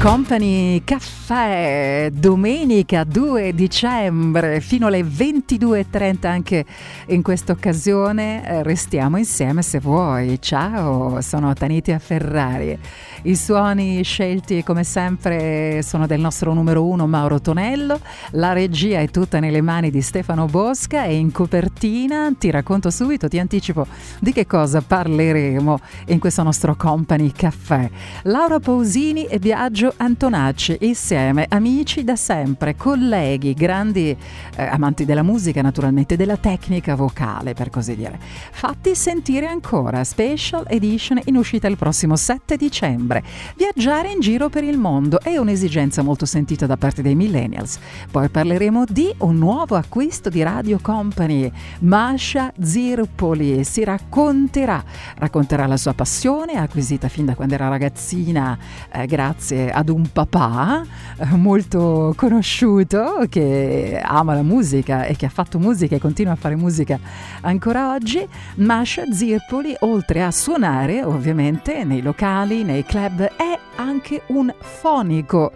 Company Caffè, domenica 2 dicembre fino alle 22.30 anche in questa occasione. Eh, restiamo insieme se vuoi. Ciao, sono Tanitia Ferrari. I suoni scelti come sempre sono del nostro numero uno Mauro Tonello. La regia è tutta nelle mani di Stefano Bosca e in copertina ti racconto subito, ti anticipo di che cosa parleremo in questo nostro Company Caffè. Laura Pausini e Biagio Antonacci insieme, amici da sempre, colleghi, grandi eh, amanti della musica, naturalmente della tecnica vocale, per così dire. Fatti sentire ancora, special edition in uscita il prossimo 7 dicembre. Viaggiare in giro per il mondo è un'esigenza molto sentita da parte dei millennials. Poi parleremo di un nuovo acquisto di Radio Company. Masha Zirpoli si racconterà, racconterà la sua passione acquisita fin da quando era ragazzina eh, grazie ad un papà eh, molto conosciuto che ama la musica e che ha fatto musica e continua a fare musica ancora oggi. Masha Zirpoli, oltre a suonare ovviamente nei locali, nei club, è anche un fonico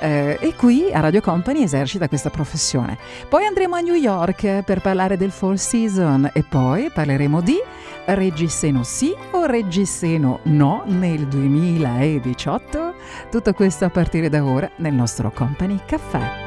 eh, e qui a Radio Company esercita questa professione. Poi andremo a New York per parlare del Fall Season e poi parleremo di Reggiseno sì o Reggiseno no nel 2018. Tutto questo a partire da ora nel nostro Company Caffè.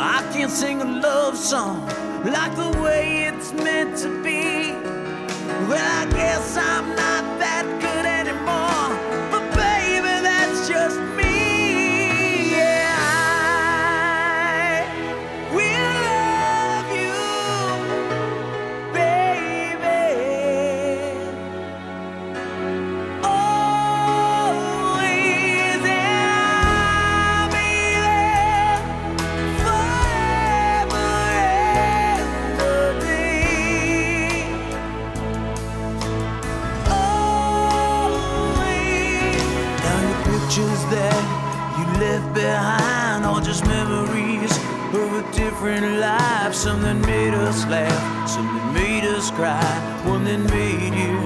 I can't sing a love song like the way it's meant to be. Well, I guess I'm not different life. Some that made us laugh, some that made us cry, one that made you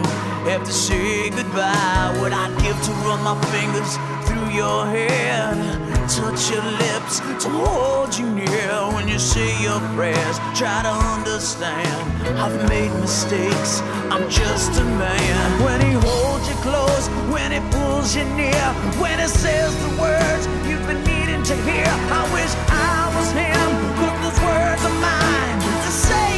have to say goodbye. What I'd give to run my fingers through your hair, touch your lips, to hold you near when you say your prayers. Try to understand, I've made mistakes. I'm just a man. When he holds you close, when he pulls you near, when he says the words you've been needing to hear. I wish I was him, words of mine. To say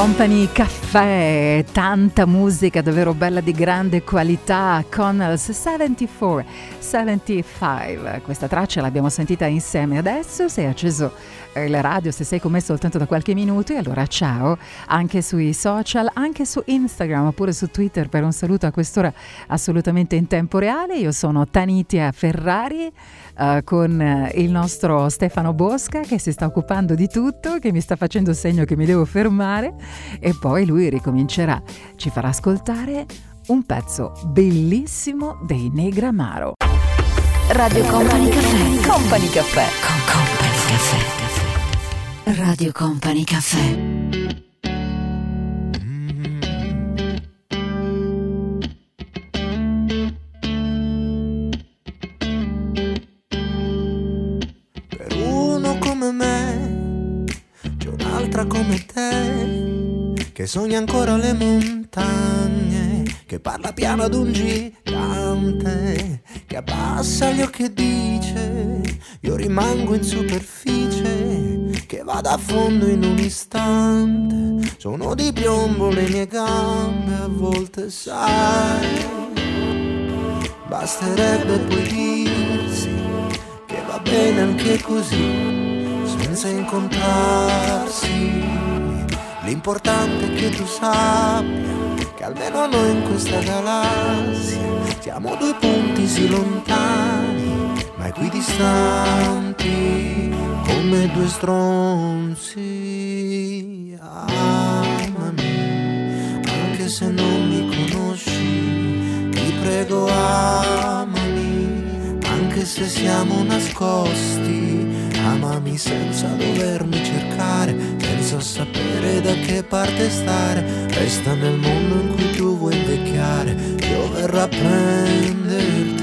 Company Caffè, tanta musica davvero bella di grande qualità, Connells 74, 75, questa traccia l'abbiamo sentita insieme adesso, sei acceso la radio se sei con me soltanto da qualche minuto. E allora ciao anche sui social, anche su Instagram oppure su Twitter per un saluto a quest'ora assolutamente in tempo reale, io sono Tanitia Ferrari uh, con uh, il nostro Stefano Bosca che si sta occupando di tutto, che mi sta facendo segno che mi devo fermare e poi lui ricomincerà, ci farà ascoltare un pezzo bellissimo dei Negramaro. Radio Company Caffè. Company Caffè. Con Company Caffè. Radio Company Caffè. Che sogna ancora le montagne, che parla piano ad un gigante, che abbassa gli occhi e dice, io rimango in superficie, che vada a fondo in un istante, sono di piombo le mie gambe, a volte sai, basterebbe poi dirsi che va bene anche così senza incontrarsi. L'importante è che tu sappia che almeno noi in questa galassia siamo due punti sì lontani, ma equidistanti come due stronzi. Amami, anche se non mi conosci, ti prego amami, anche se siamo nascosti Amami senza dovermi cercare, senza sapere da che parte stare. Resta nel mondo in cui tu vuoi invecchiare, io verrò a prenderti.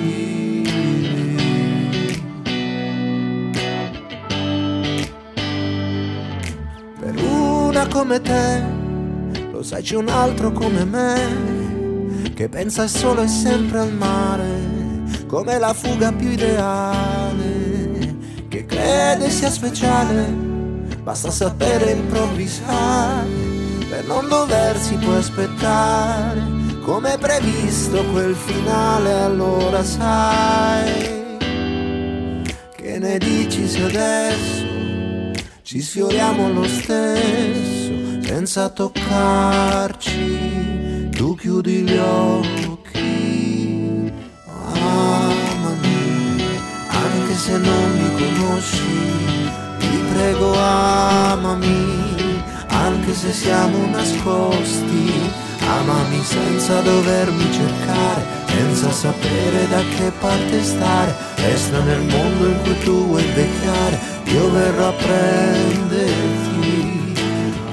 Per una come te, lo sai c'è un altro come me, che pensa solo e sempre al mare, come la fuga più ideale che crede sia speciale, basta sapere improvvisare per non doversi poi aspettare, come previsto quel finale, allora sai che ne dici se adesso ci sfioriamo lo stesso senza toccarci, tu chiudi gli occhi, amami anche se non mi conosci, prego amami, anche se siamo nascosti, amami senza dovermi cercare, senza sapere da che parte stare, resta nel mondo in cui tu vuoi invecchiare, io verrò a prenderti.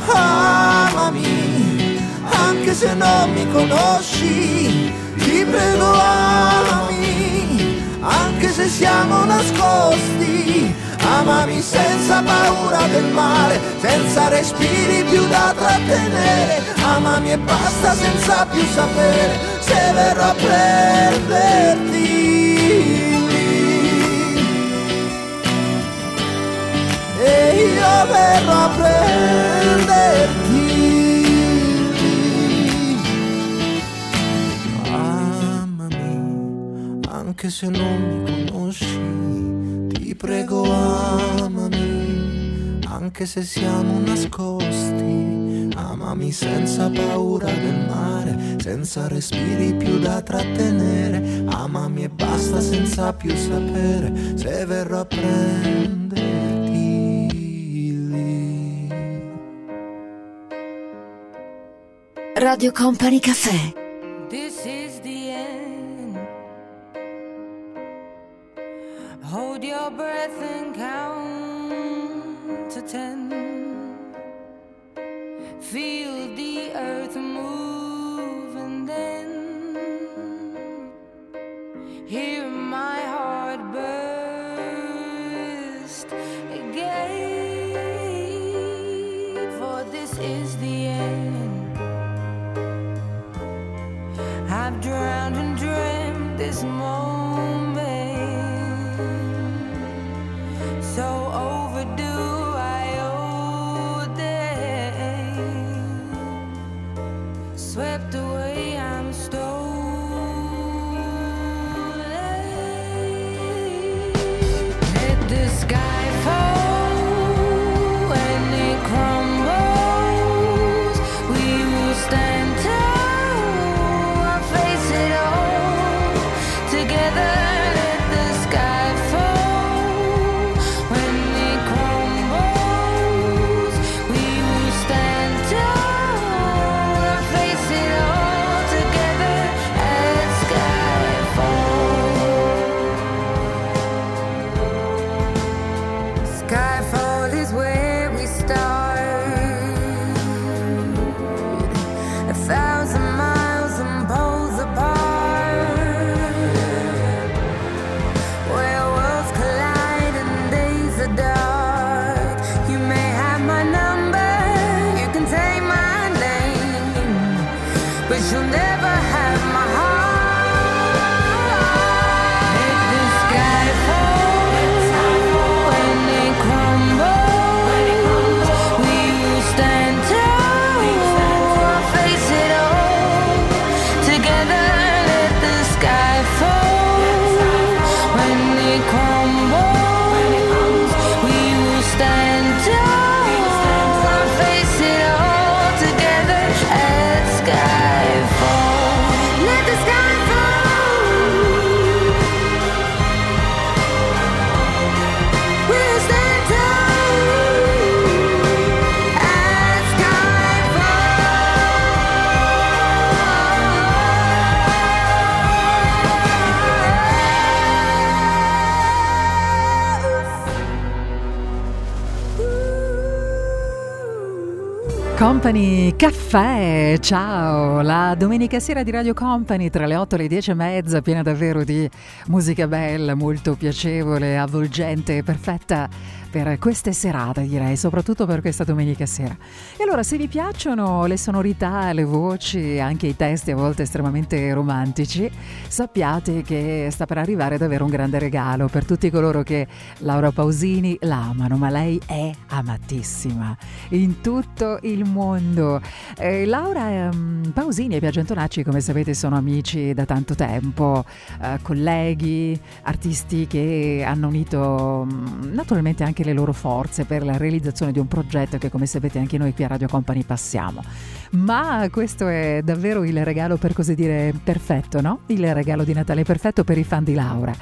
Amami, anche se non mi conosci, ti prego amami, anche se siamo nascosti Amami senza paura del mare, senza respiri più da trattenere. Amami e basta senza più sapere se verrò a prenderti. E io verrò a prenderti. Anche se non mi conosci prego amami, anche se siamo nascosti, amami senza paura del mare, senza respiri più da trattenere, amami e basta senza più sapere se verrò a prenderti lì. Radio Company Caffè your breath and count to ten. Feel the earth move and then hear my heart burst again. For this is the end. I've drowned and dreamt this moment. So overdue. Company Caffè, ciao! La domenica sera di Radio Company tra le 8 e le 10 e mezza, piena davvero di musica bella, molto piacevole, avvolgente, perfetta per queste serate direi, soprattutto per questa domenica sera. E allora se vi piacciono le sonorità, le voci, anche i testi a volte estremamente romantici, sappiate che sta per arrivare davvero un grande regalo per tutti coloro che Laura Pausini l'amano, ma lei è amatissima in tutto il mondo. Eh, Laura ehm, Pausini e Biagio Antonacci, come sapete, sono amici da tanto tempo, eh, colleghi, artisti che hanno unito mm, naturalmente anche le loro forze per la realizzazione di un progetto che, come sapete, anche noi qui a Radio Company passiamo. Ma questo è davvero il regalo, per così dire, perfetto, no? Il regalo di Natale perfetto per i fan di Laura.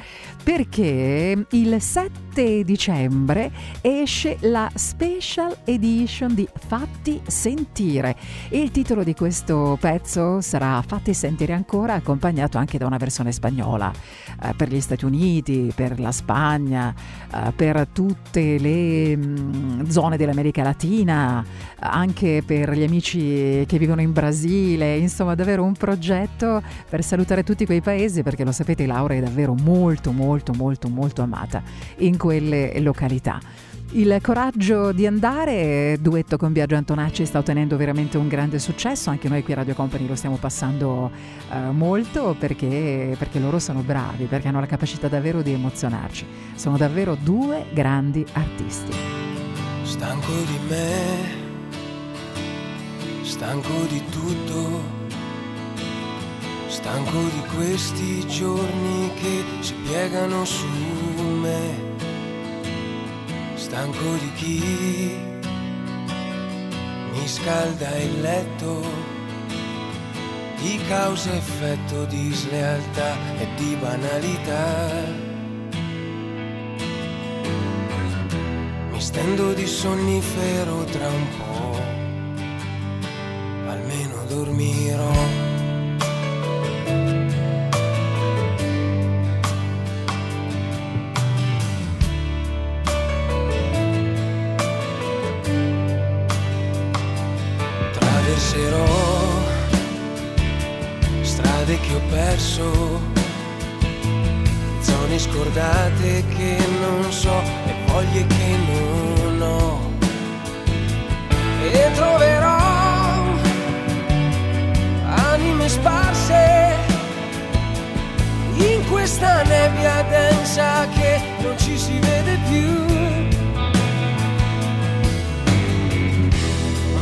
Perché il 7 dicembre esce la special edition di Fatti Sentire. Il titolo di questo pezzo sarà Fatti Sentire ancora, accompagnato anche da una versione spagnola eh, per gli Stati Uniti, per la Spagna, eh, per tutte le mm, zone dell'America Latina, anche per gli amici che vivono in Brasile, insomma davvero un progetto per salutare tutti quei paesi perché lo sapete Laura è davvero molto molto molto molto amata in quelle località. Il coraggio di andare, duetto con Biagio Antonacci, sta ottenendo veramente un grande successo, anche noi qui a Radio Company lo stiamo passando eh, molto perché, perché loro sono bravi, perché hanno la capacità davvero di emozionarci. Sono davvero due grandi artisti. Stanco di me, stanco di tutto, stanco di questi giorni che si piegano su me, stanco di chi mi scalda il letto, di causa effetto di slealtà e di banalità. Mi stendo di sonnifero tra un po', almeno dormirò. Traverserò strade che ho perso, zone scordate che non so e voglie che non ho. E troverò in questa nebbia densa che non ci si vede più.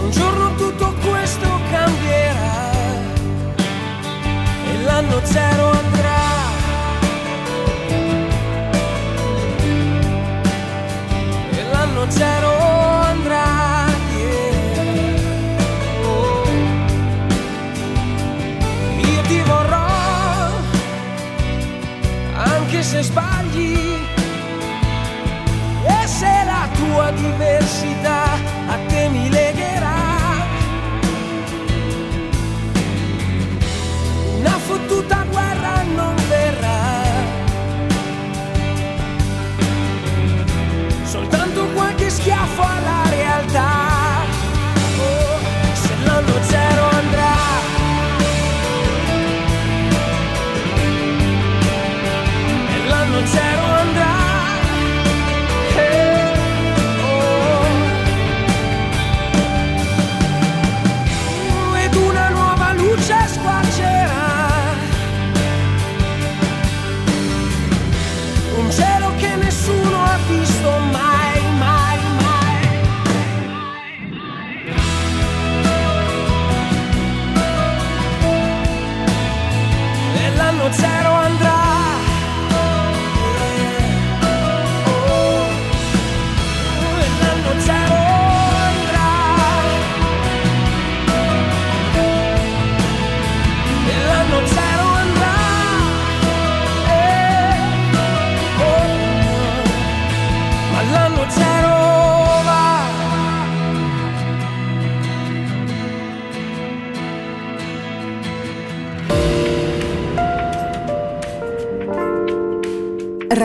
Un giorno tutto questo cambierà e l'anno zero andrà.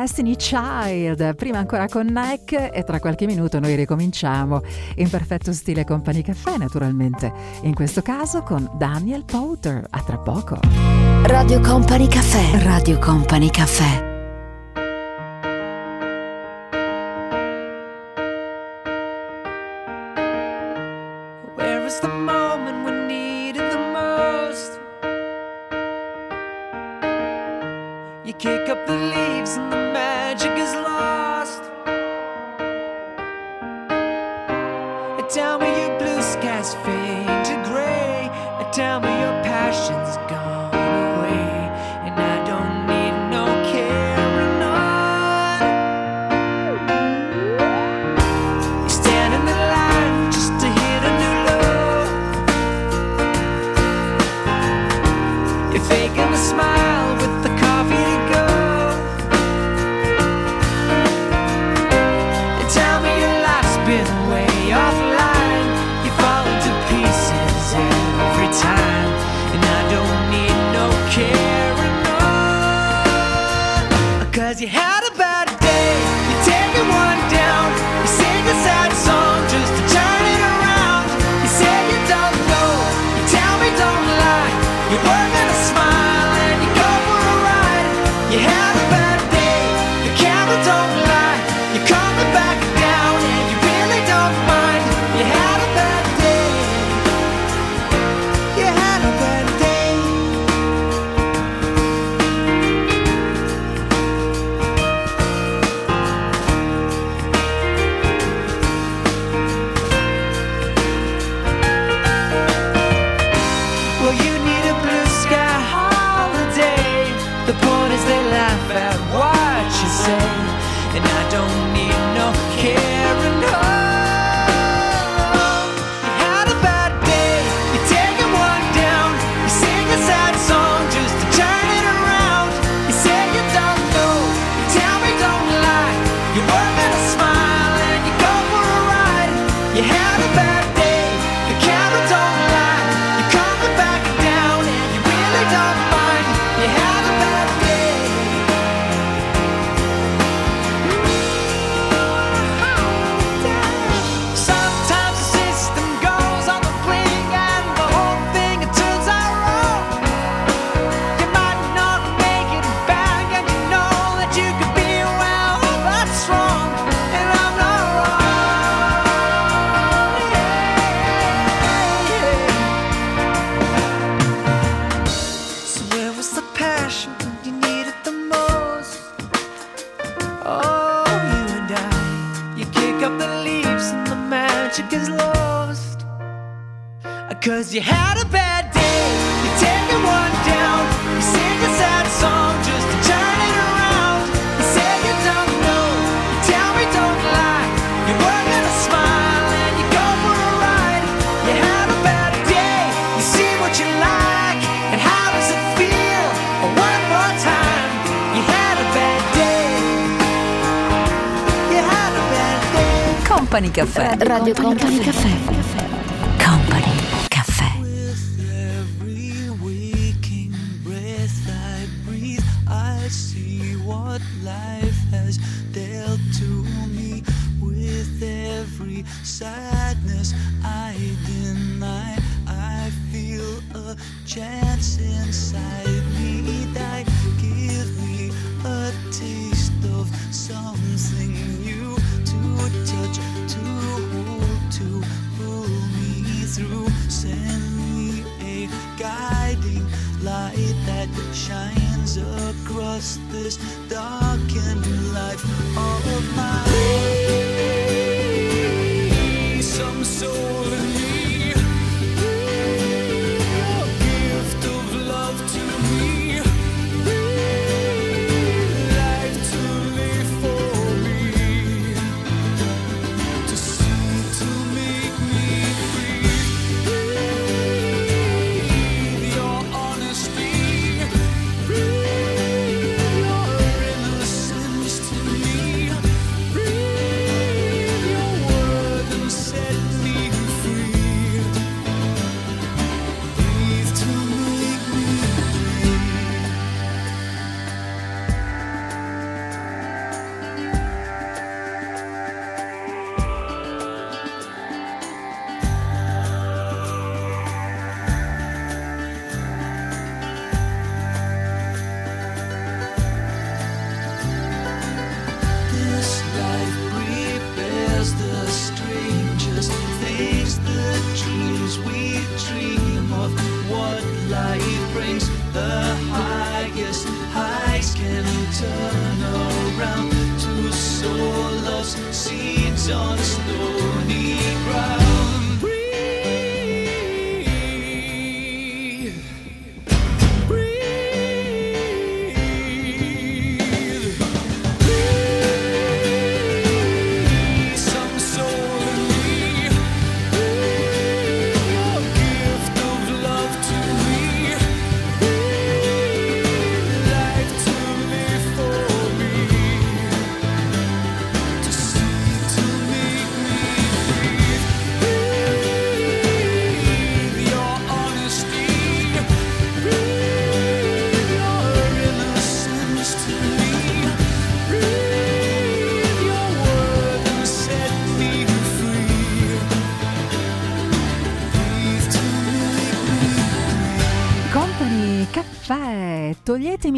Destiny Child, prima ancora con Neck e tra qualche minuto noi ricominciamo in perfetto stile Company Caffè naturalmente, in questo caso con Daniel Powter, a tra poco. Radio Company Caffè, Radio Company Caffè. Radio Company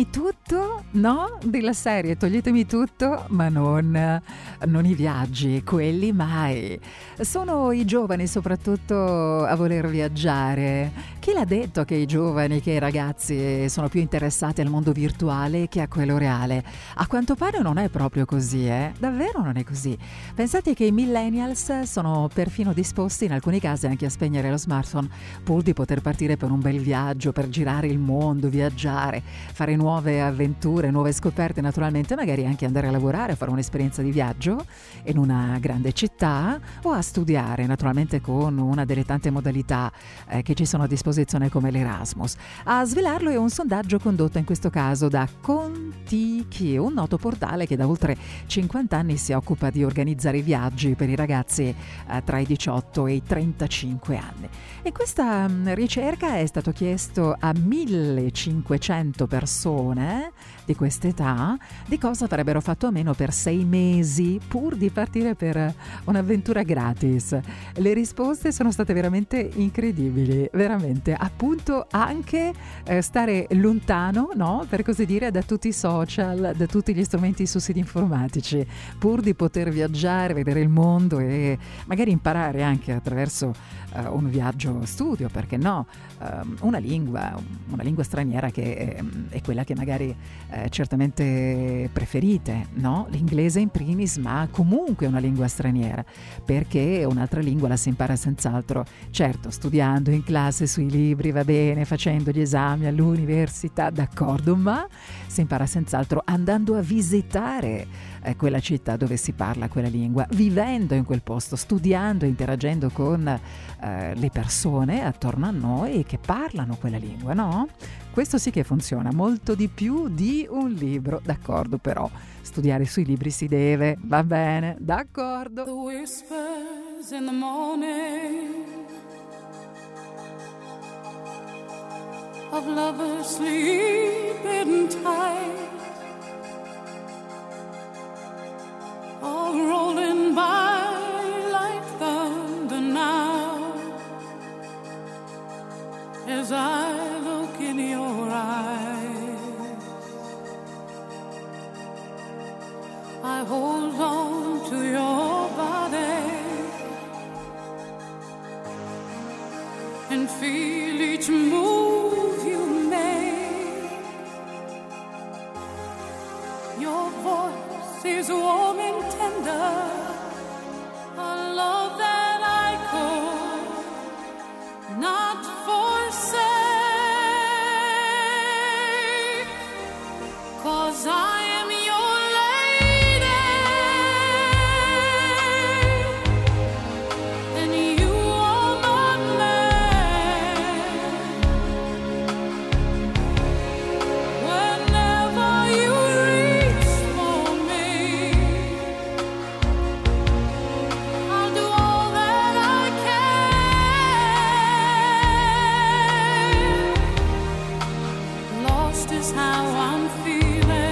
toglietemi tutto, no? Della serie, toglietemi tutto, ma non, non i viaggi, quelli mai. Sono i giovani soprattutto a voler viaggiare. Chi l'ha detto che i giovani, che i ragazzi sono più interessati al mondo virtuale che a quello reale? A quanto pare non è proprio così, eh? Davvero non è così. Pensate che i millennials sono perfino disposti in alcuni casi anche a spegnere lo smartphone pur di poter partire per un bel viaggio, per girare il mondo, viaggiare, fare nuove avventure, nuove scoperte, naturalmente magari anche andare a lavorare, fare un'esperienza di viaggio in una grande città o a studiare, naturalmente con una delle tante modalità eh, che ci sono a disposizione come l'Erasmus. A svelarlo è un sondaggio condotto in questo caso da Contiki, un noto portale che da oltre 50 anni si occupa di organizzare viaggi per i ragazzi eh, tra i 18 e i 35 anni. E questa mh, ricerca è stato chiesto a 1500 persone di questa età di cosa avrebbero fatto a meno per sei mesi pur di partire per un'avventura gratis. Le risposte sono state veramente incredibili, veramente. Appunto anche eh, stare lontano, no? per così dire, da tutti i social, da tutti gli strumenti su siti informatici, pur di poter viaggiare, vedere il mondo e magari imparare anche attraverso eh, un viaggio studio, perché no? Ehm, una lingua, una lingua straniera che è, è quella che magari eh, certamente preferite, no? L'inglese in primis, ma comunque una lingua straniera, perché un'altra lingua la si impara senz'altro, certo, studiando in classe sui libri, va bene, facendo gli esami all'università, d'accordo, ma si impara senz'altro andando a visitare eh, quella città dove si parla quella lingua, vivendo in quel posto, studiando, interagendo con eh, le persone attorno a noi che parlano quella lingua, no? Questo sì che funziona molto di più di un libro, d'accordo però, studiare sui libri si deve, va bene, d'accordo. The whispers in the morning of lovers sleeping tight are rolling by like thunder now as I look in your eyes. I hold on to your body and feel each move you make. Your voice is warm and tender, a love that I could not Lost is how I'm feeling.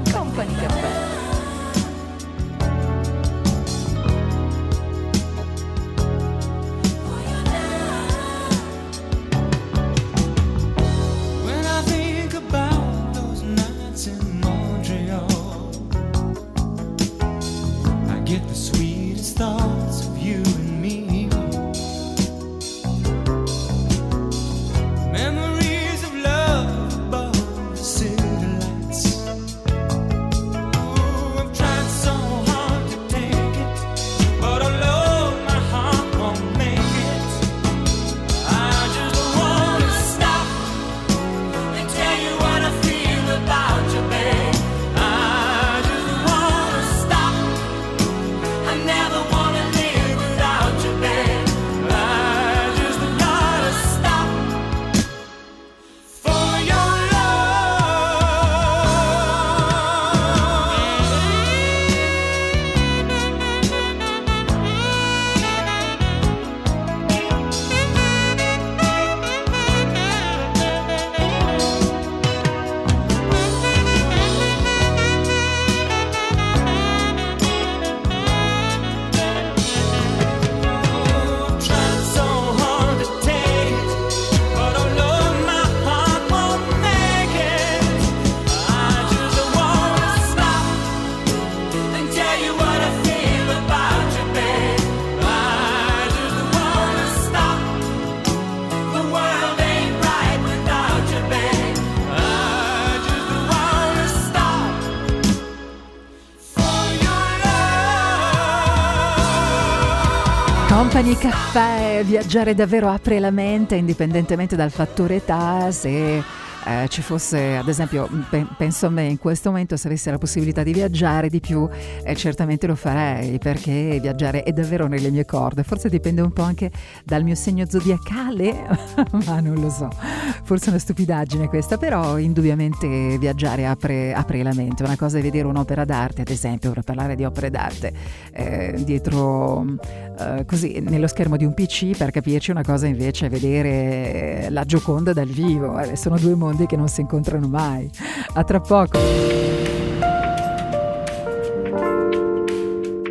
Company Caffè, viaggiare davvero apre la mente indipendentemente dal fattore età, se eh, ci fosse ad esempio, pe- penso a me in questo momento se avessi la possibilità di viaggiare di più, eh, certamente lo farei perché viaggiare è davvero nelle mie corde, forse dipende un po' anche dal mio segno zodiacale, ma non lo so, forse una stupidaggine questa, però indubbiamente viaggiare apre, apre la mente, una cosa è vedere un'opera d'arte ad esempio, per parlare di opere d'arte, eh, dietro eh, così nello schermo di un PC per capirci una cosa invece è vedere la Gioconda dal vivo Eh, sono due mondi che non si incontrano mai a tra poco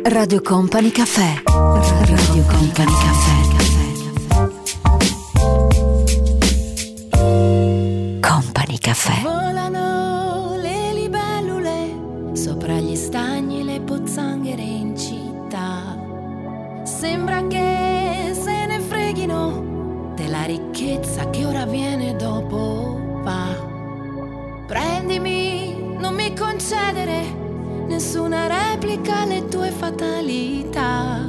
Radio Company Caffè. Radio Company Caffè. Caffè. Volano le libellule sopra gli stagni, le pozzanghere in città. Sembra che se ne freghino della ricchezza che ora viene dopo va. Prendimi, non mi concedere nessuna replica alle tue fatalità.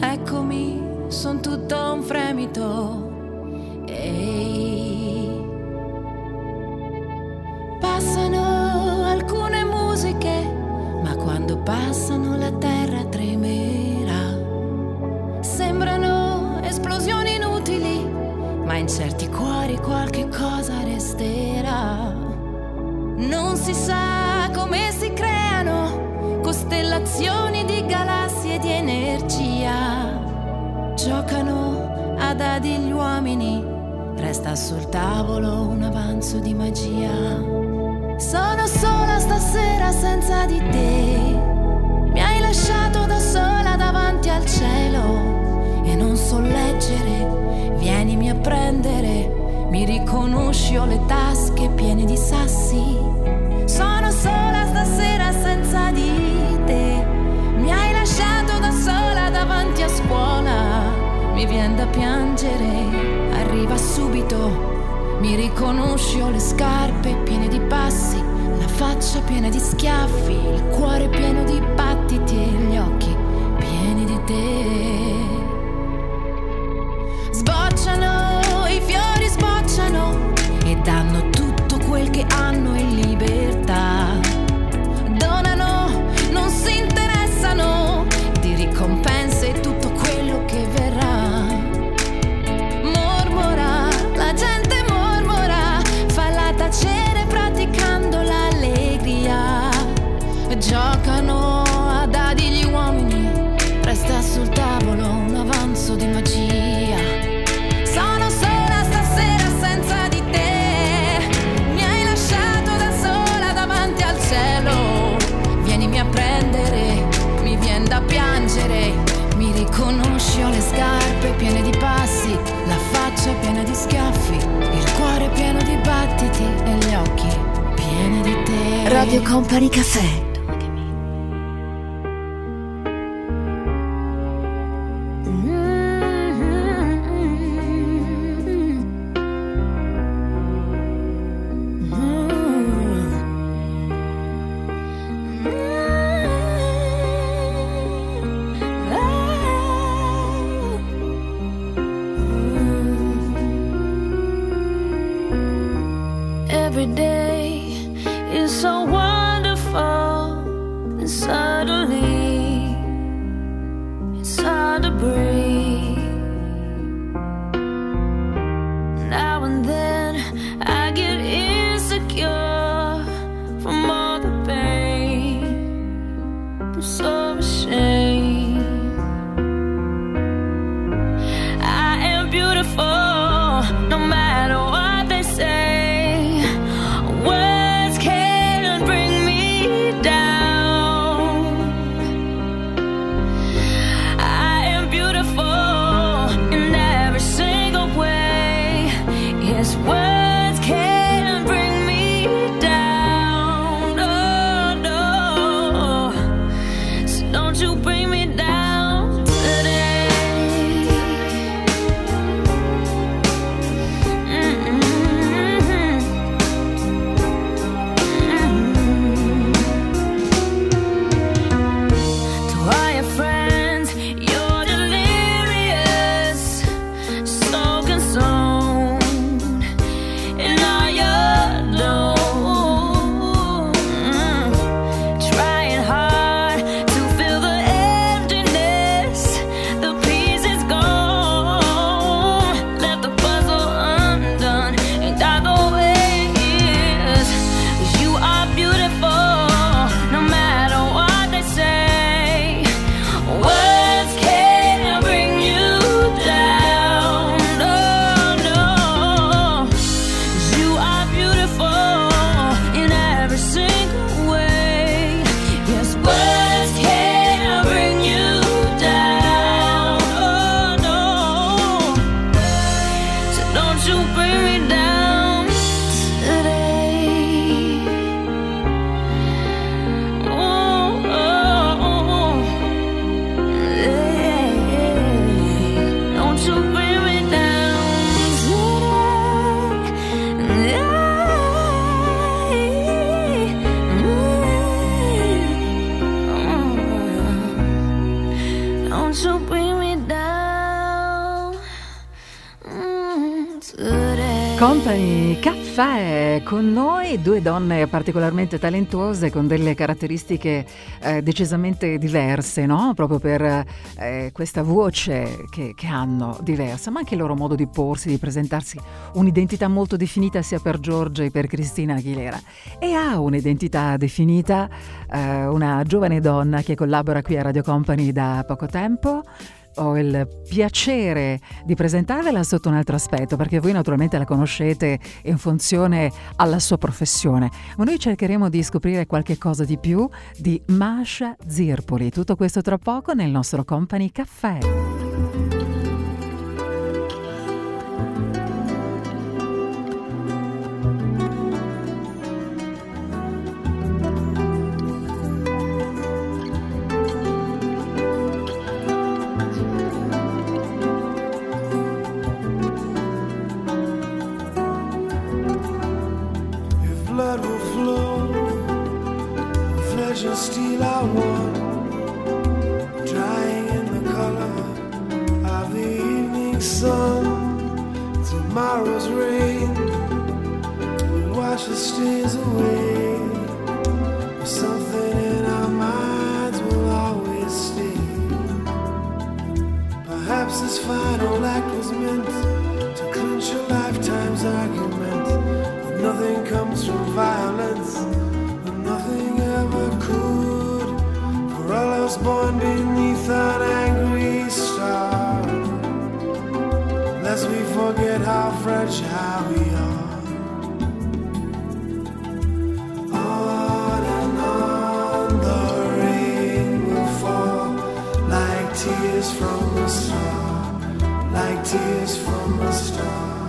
Eccomi, son tutto un fremito. Resta sul tavolo un avanzo di magia. Sono sola stasera senza di te. Mi hai lasciato da sola davanti al cielo e non so leggere. Vienimi a prendere, mi riconosci ho le tasche piene di sassi. Sono sola stasera senza di te. Mi hai lasciato da sola davanti a scuola. Mi viene da piangere, arriva subito. Mi riconosci, ho le scarpe piene di passi, la faccia piena di schiaffi, il cuore pieno di battiti e gli occhi pieni di te. Sbocciano, i fiori sbocciano e danno tutto quel che hanno in libertà. Radio Company Caffè. Company Caffè con noi, due donne particolarmente talentuose con delle caratteristiche eh, decisamente diverse, no? Proprio per eh, questa voce che, che hanno diversa, ma anche il loro modo di porsi, di presentarsi, un'identità molto definita sia per Giorgia che per Cristina Aguilera. E ha un'identità definita eh, una giovane donna che collabora qui a Radio Company da poco tempo ho il piacere di presentarvela sotto un altro aspetto, perché voi naturalmente la conoscete in funzione alla sua professione, ma noi cercheremo di scoprire qualche cosa di più di Masha Zirpoli. Tutto questo tra poco nel nostro Company Caffè. And steel are one, drying in the color of the evening sun. Tomorrow's rain will wash the stains away. Something in our minds will always stay. Perhaps this final act was meant to clinch a lifetime's argument. That nothing comes from violence, All born beneath an angry star. Lest we forget how fragile we are. On and on the rain will fall like tears from a star, like tears from a star.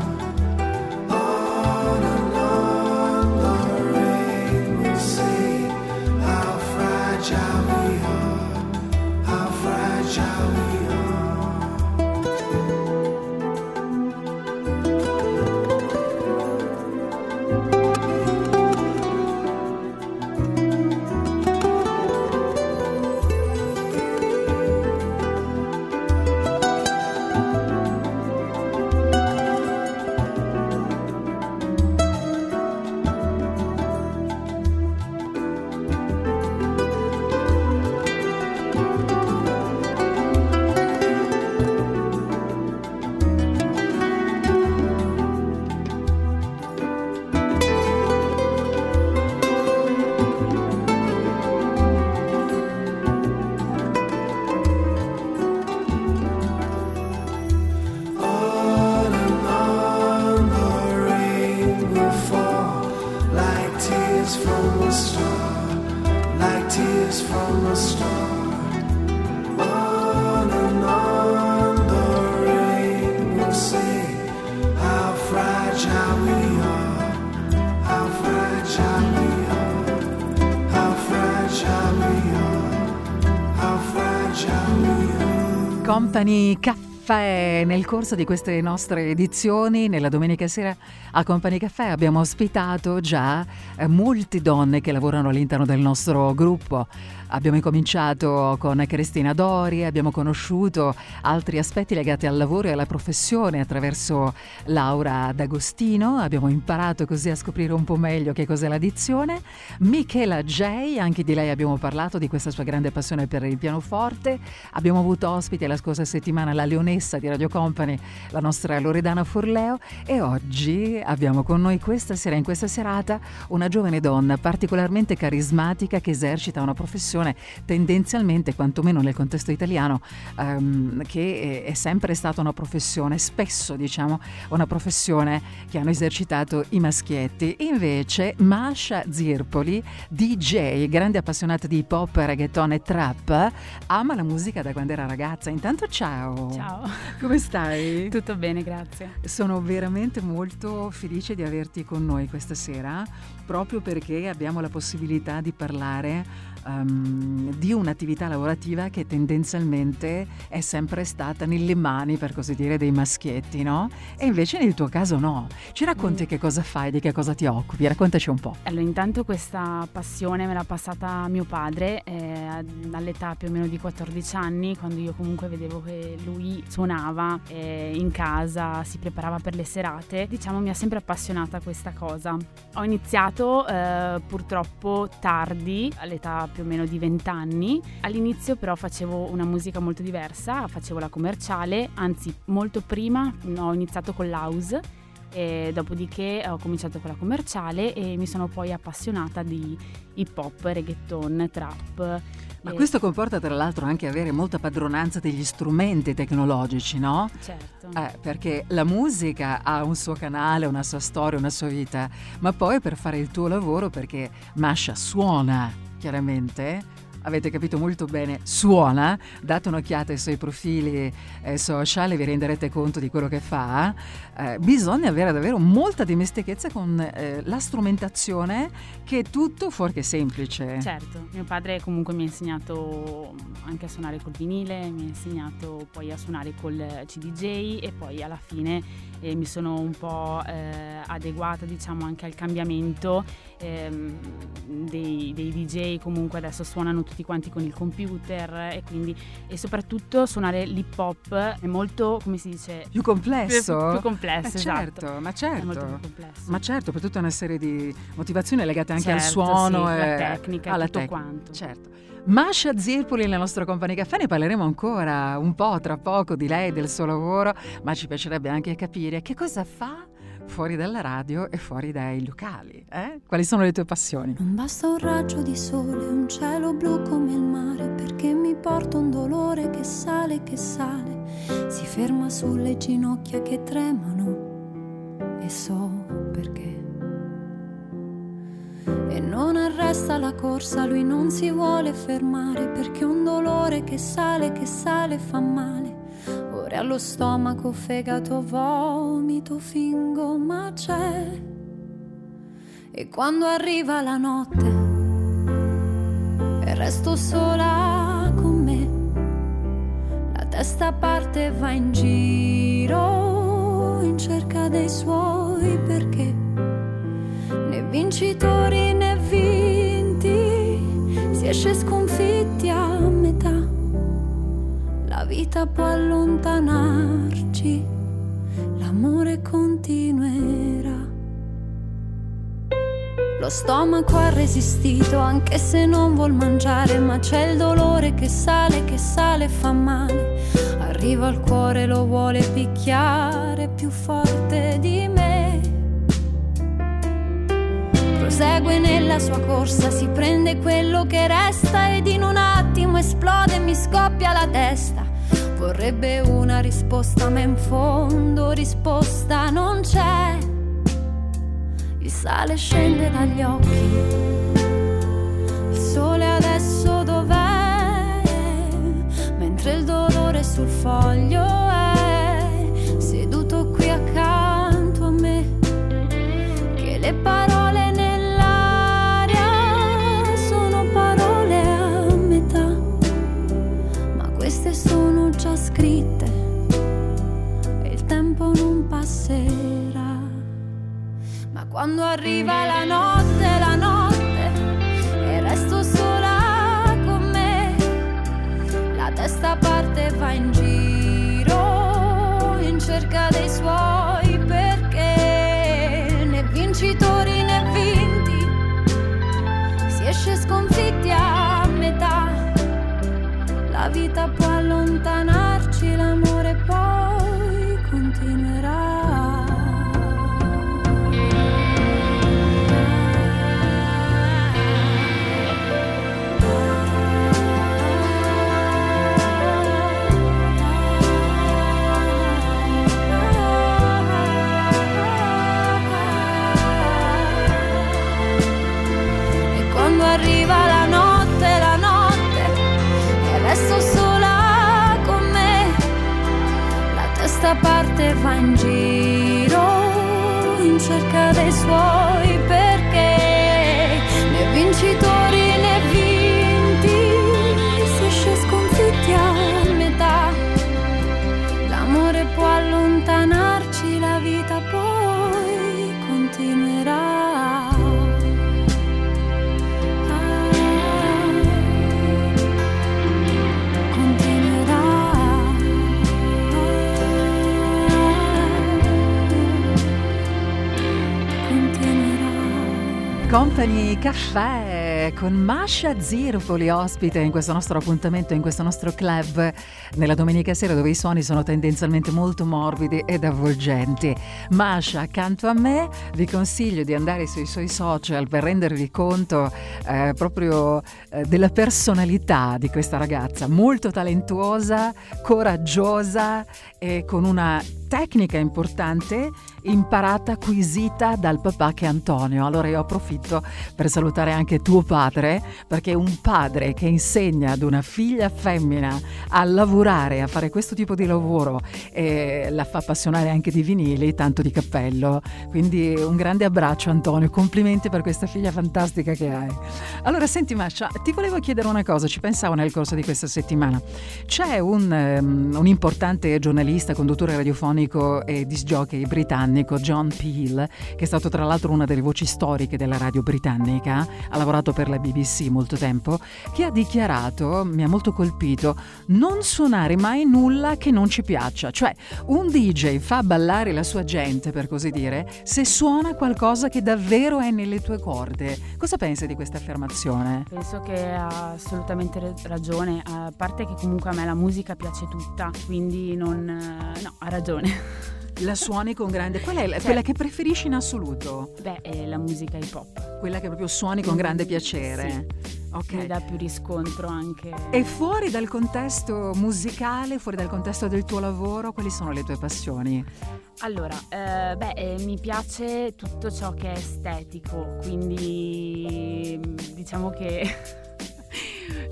Company Caffè. Nel corso di queste nostre edizioni, nella domenica sera a Company Caffè abbiamo ospitato già eh, molte donne che lavorano all'interno del nostro gruppo. Abbiamo incominciato con Cristina Dori, abbiamo conosciuto altri aspetti legati al lavoro e alla professione attraverso Laura D'Agostino, abbiamo imparato così a scoprire un po' meglio che cos'è l'addizione. Michela J, anche di lei abbiamo parlato di questa sua grande passione per il pianoforte. Abbiamo avuto ospite la scorsa settimana la leonessa di Radio Company, la nostra Loredana Forleo e oggi abbiamo con noi questa sera, in questa serata, una giovane donna particolarmente carismatica che esercita una professione tendenzialmente, quantomeno nel contesto italiano, ehm, che è sempre stata una professione, spesso diciamo, una professione che hanno esercitato i maschietti. Invece Masha Zirpoli, DJ, grande appassionata di hip hop, reggaeton e trap, ama la musica da quando era ragazza. Intanto ciao! Ciao, Come stai? tutto bene, grazie. Sono veramente molto felice di averti con noi questa sera, proprio perché abbiamo la possibilità di parlare ehm, di un'attività lavorativa che tendenzialmente è sempre stata nelle mani, per così dire, dei maschietti, no? E invece nel tuo caso no. Ci racconti che cosa fai, di che cosa ti occupi? Raccontaci un po'. Allora, intanto questa passione me l'ha passata mio padre eh, all'età più o meno di 14 anni, quando io comunque vedevo che lui suonava eh, in casa, si preparava per le serate. Diciamo mi ha sempre appassionata questa cosa. Ho iniziato eh, purtroppo tardi, all'età più o meno di 20 anni. All'inizio però facevo una musica molto diversa, facevo la commerciale, anzi molto prima ho iniziato con l'house e dopodiché ho cominciato con la commerciale e mi sono poi appassionata di hip hop, reggaeton, trap. Ma E- questo comporta tra l'altro anche avere molta padronanza degli strumenti tecnologici, no? Certo. Eh, perché la musica ha un suo canale, una sua storia, una sua vita, ma poi per fare il tuo lavoro, perché Masha suona chiaramente, avete capito molto bene, suona, date un'occhiata ai suoi profili eh, social e vi renderete conto di quello che fa, eh, bisogna avere davvero molta dimestichezza con eh, la strumentazione che è tutto fuorché semplice. Certo, mio padre comunque mi ha insegnato anche a suonare col vinile, mi ha insegnato poi a suonare col CDJ e poi alla fine eh, mi sono un po' eh, adeguata diciamo anche al cambiamento ehm, dei, dei DJ, comunque adesso suonano tutti quanti con il computer e quindi e soprattutto suonare l'hip hop è molto, come si dice, Più complesso? più, più complesso, Eh, esatto. certo, ma certo. complesso. Ma certo, per tutta una serie di motivazioni legate anche al Certo, suono sì, e la tecnica, alla tutto tec- quanto. Certo. Masha Zirpoli nella nostra compagnia caffè, ne parleremo ancora un po' tra poco di lei, del suo lavoro, ma ci piacerebbe anche capire che cosa fa fuori dalla radio e fuori dai locali. eh? Quali sono le tue passioni? Non basta un raggio di sole, un cielo blu come il mare, perché mi porta un dolore che sale, che sale, si ferma sulle ginocchia che tremano e so perché. E non arresta la corsa, lui non si vuole fermare, perché un dolore che sale, che sale fa male. Ora allo stomaco, fegato, vomito, fingo, ma c'è. E quando arriva la notte e resto sola con me, testa parte e va in giro in cerca dei suoi perché né vincitori né vinti vita può allontanarci, l'amore continuerà. Lo stomaco ha resistito anche se non vuol mangiare, ma c'è il dolore che sale, che sale e fa male. Arriva al cuore, lo vuole picchiare più forte di me. Prosegue nella sua corsa, si prende quello che resta ed in un attimo esplode e mi scoppia la testa. Vorrebbe una risposta, ma in fondo risposta non c'è sale scende dagli occhi. Il sole adesso dov'è? Mentre il dolore sul foglio è Ma quando arriva la notte, parte e va Company Caffè con Masha Zirpoli ospite in questo nostro appuntamento, in questo nostro club nella domenica sera dove i suoni sono tendenzialmente molto morbidi ed avvolgenti. Masha accanto a me vi consiglio di andare sui suoi social per rendervi conto eh, proprio eh, della personalità di questa ragazza, molto talentuosa, coraggiosa e con una tecnica importante imparata, acquisita dal papà che è Antonio. Allora io approfitto per salutare anche tuo padre, perché un padre che insegna ad una figlia femmina a lavorare, a fare questo tipo di lavoro e la fa appassionare anche di vinili, tanto di cappello. Quindi un grande abbraccio Antonio, complimenti per questa figlia fantastica che hai. Allora senti Mascia, ti volevo chiedere una cosa, ci pensavo nel corso di questa settimana. C'è un, um, un importante giornalista, conduttore radiofonico e disc jockey britannico John Peel, che è stato tra l'altro una delle voci storiche della radio britannica, ha lavorato per la BBC molto tempo, che ha dichiarato, mi ha molto colpito, non suonare mai nulla che non ci piaccia. Cioè, un DJ fa ballare la sua gente, per così dire, se suona qualcosa che davvero è nelle tue corde. Cosa pensi di questa affermazione? Penso che ha assolutamente ragione, a parte che comunque a me la musica piace tutta, quindi non... no, ha ragione. La suoni con grande... Qual è la- Cioè- quella che preferisci in assoluto? Beh, è la musica hip hop. Quella che proprio suoni con grande piacere? Ok. Mi dà più riscontro anche. E fuori dal contesto musicale, fuori dal contesto del tuo lavoro, quali sono le tue passioni? Allora, eh, beh, eh, mi piace tutto ciò che è estetico, quindi mm, diciamo che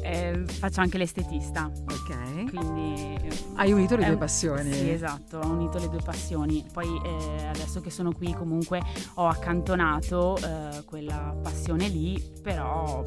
Eh, faccio anche l'estetista. Ok. Quindi Hai unito le è due passioni. Sì, esatto, ho unito le due passioni. Poi eh, adesso che sono qui comunque ho accantonato eh, quella passione lì, però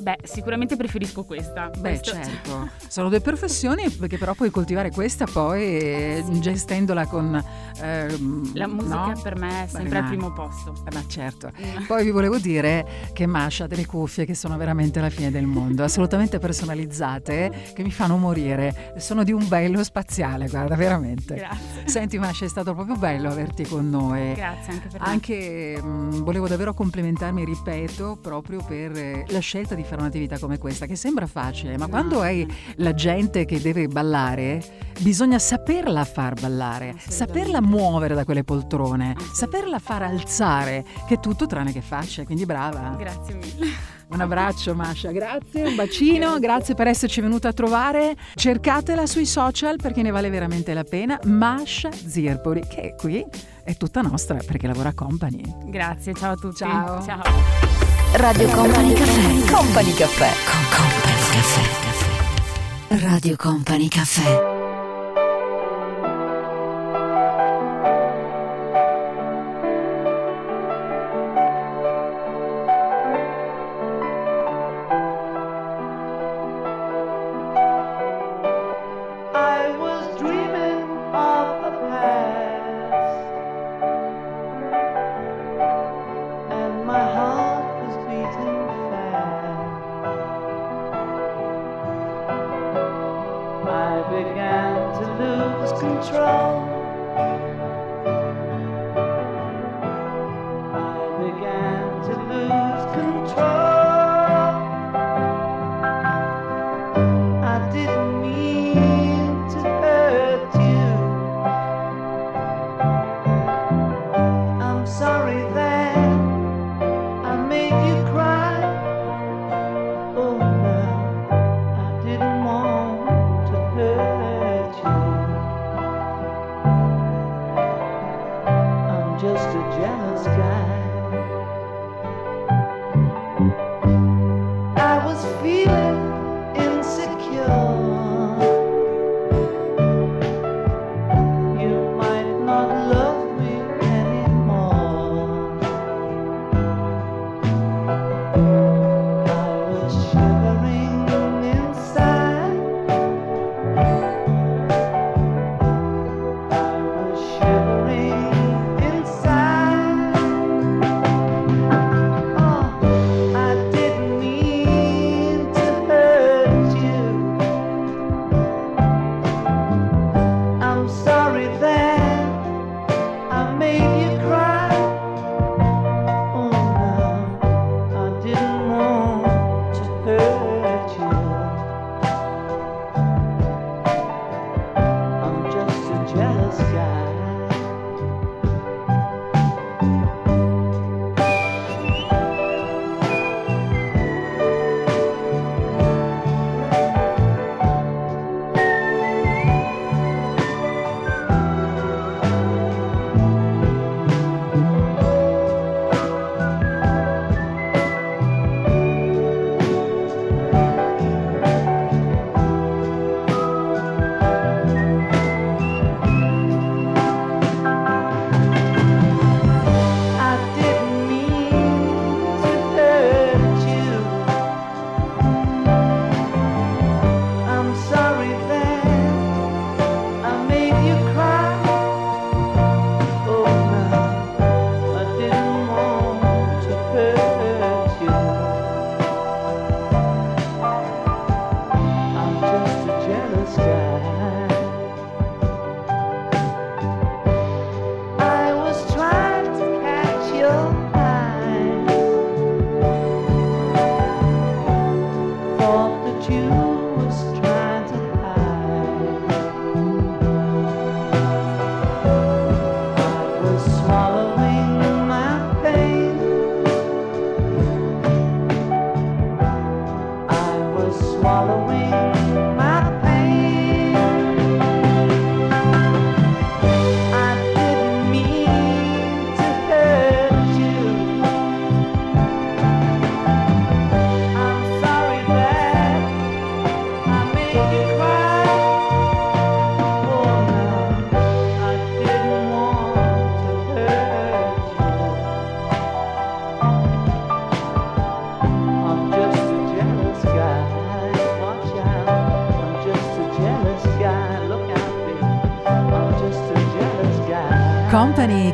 beh, sicuramente preferisco questa. Beh, Questo- certo, sono due professioni perché però puoi coltivare questa poi eh, gestendola con... ehm, La musica no? per me è sempre Beh, al ma- primo posto. eh, Ma certo. Poi vi volevo dire che Masha ha delle cuffie che sono veramente la fine del mondo, assolutamente personalizzate, che mi fanno morire. Sono di un bello spaziale, guarda, veramente. Grazie. Senti Masha, è stato proprio bello averti con noi. Grazie anche per me. Anche mh, volevo davvero complimentarmi, ripeto, proprio per eh, la scelta di fare un'attività come questa, che sembra facile, ma No, quando hai la gente che deve ballare, bisogna saperla far ballare, Assolutamente. saperla muovere da quelle poltrone, Assolutamente. saperla far alzare, che è tutto tranne che faccia, quindi brava. Grazie mille. Un abbraccio Masha, grazie, un bacino, grazie per esserci venuta a trovare. Cercatela sui social perché ne vale veramente la pena. Masha Zirpoli, che è qui, è tutta nostra perché lavora a Company. Grazie, ciao a tutti. Ciao. ciao. Radio Company Caffè. Company Caffè. Con Company Caffè. Radio Company Caffè.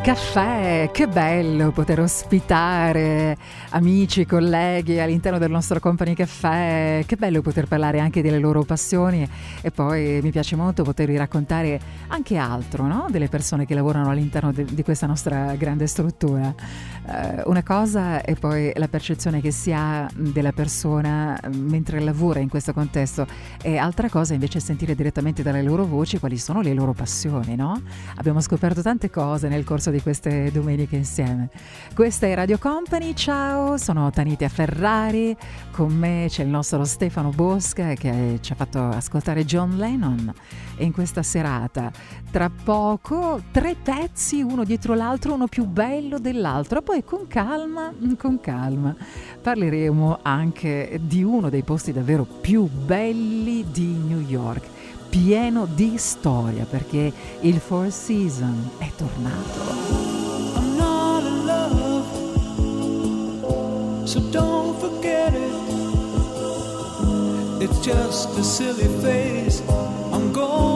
Caffè, che bello poter ospitare amici, colleghi all'interno del nostro Company Caffè, che bello poter parlare anche delle loro passioni e poi mi piace molto potervi raccontare anche altro, no? delle persone che lavorano all'interno de- di questa nostra grande struttura. Uh, una cosa è poi la percezione che si ha della persona mentre lavora in questo contesto e altra cosa invece è sentire direttamente dalle loro voci quali sono le loro passioni, no? Abbiamo scoperto tante cose nel corso di queste domeniche insieme. Questa è Radio Company, ciao, sono Tanitia Ferrari, con me c'è il nostro Stefano Bosca che ci ha fatto ascoltare John Lennon in questa serata tra poco tre pezzi uno dietro l'altro, uno più bello dell'altro, poi con calma, con calma parleremo anche di uno dei posti davvero più belli di New York pieno di storia perché il Four Seasons è tornato. So don't forget it. It's just a silly phase I'm going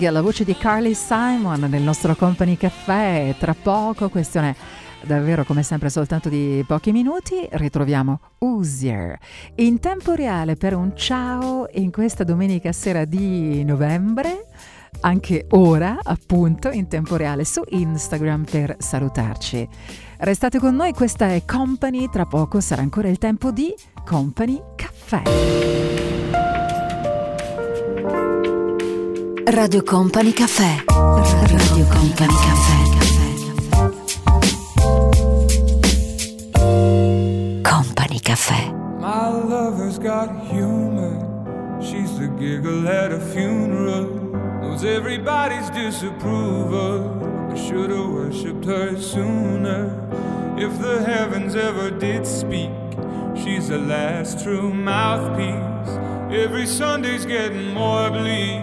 Big, la voce di Carly Simon nel nostro Company Caffè. Tra poco, questione davvero come sempre soltanto di pochi minuti, ritroviamo Uzier in tempo reale per un ciao in questa domenica sera di novembre. Anche ora, appunto, in tempo reale su Instagram per salutarci. Restate con noi, questa è Company, tra poco sarà ancora il tempo di Company Caffè. Radio Company Caffè. Radio Company Caffè. Company Caffè. My lover's got humor. She's the giggle at a funeral. Knows everybody's disapproval. I should have worshipped her sooner. If the heavens ever did speak, she's the last true mouthpiece. Every Sunday's getting more bleak.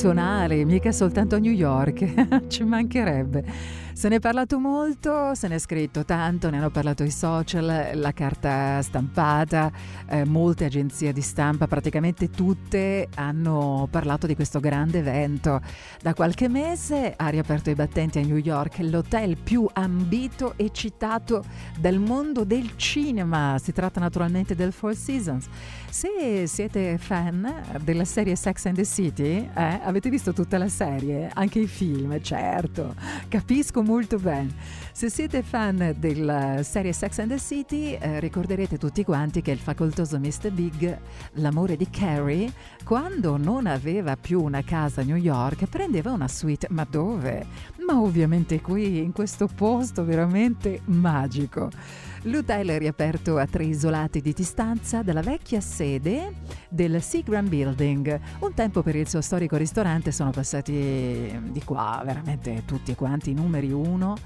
internazionale, mica soltanto a New York, ci mancherebbe. Se ne è parlato molto, se ne è scritto tanto, ne hanno parlato i social, la carta stampata, eh, molte agenzie di stampa, praticamente tutte hanno parlato di questo grande evento. Da qualche mese ha riaperto i battenti a New York l'hotel più ambito e citato del mondo del cinema. Si tratta naturalmente del Four Seasons. Se siete fan della serie Sex and the City, eh, avete visto tutta la serie, anche i film, certo, capisco molto bene. Se siete fan della serie Sex and the City, eh, ricorderete tutti quanti che il facoltoso Mr. Big, l'amore di Carrie, quando non aveva più una casa a New York, prendeva una suite. Ma dove? Ma ovviamente qui, in questo posto veramente magico. L'hotel è riaperto a tre isolati di distanza dalla vecchia sede del Seagram Building. Un tempo per il suo storico ristorante sono passati di qua veramente tutti quanti numeri uno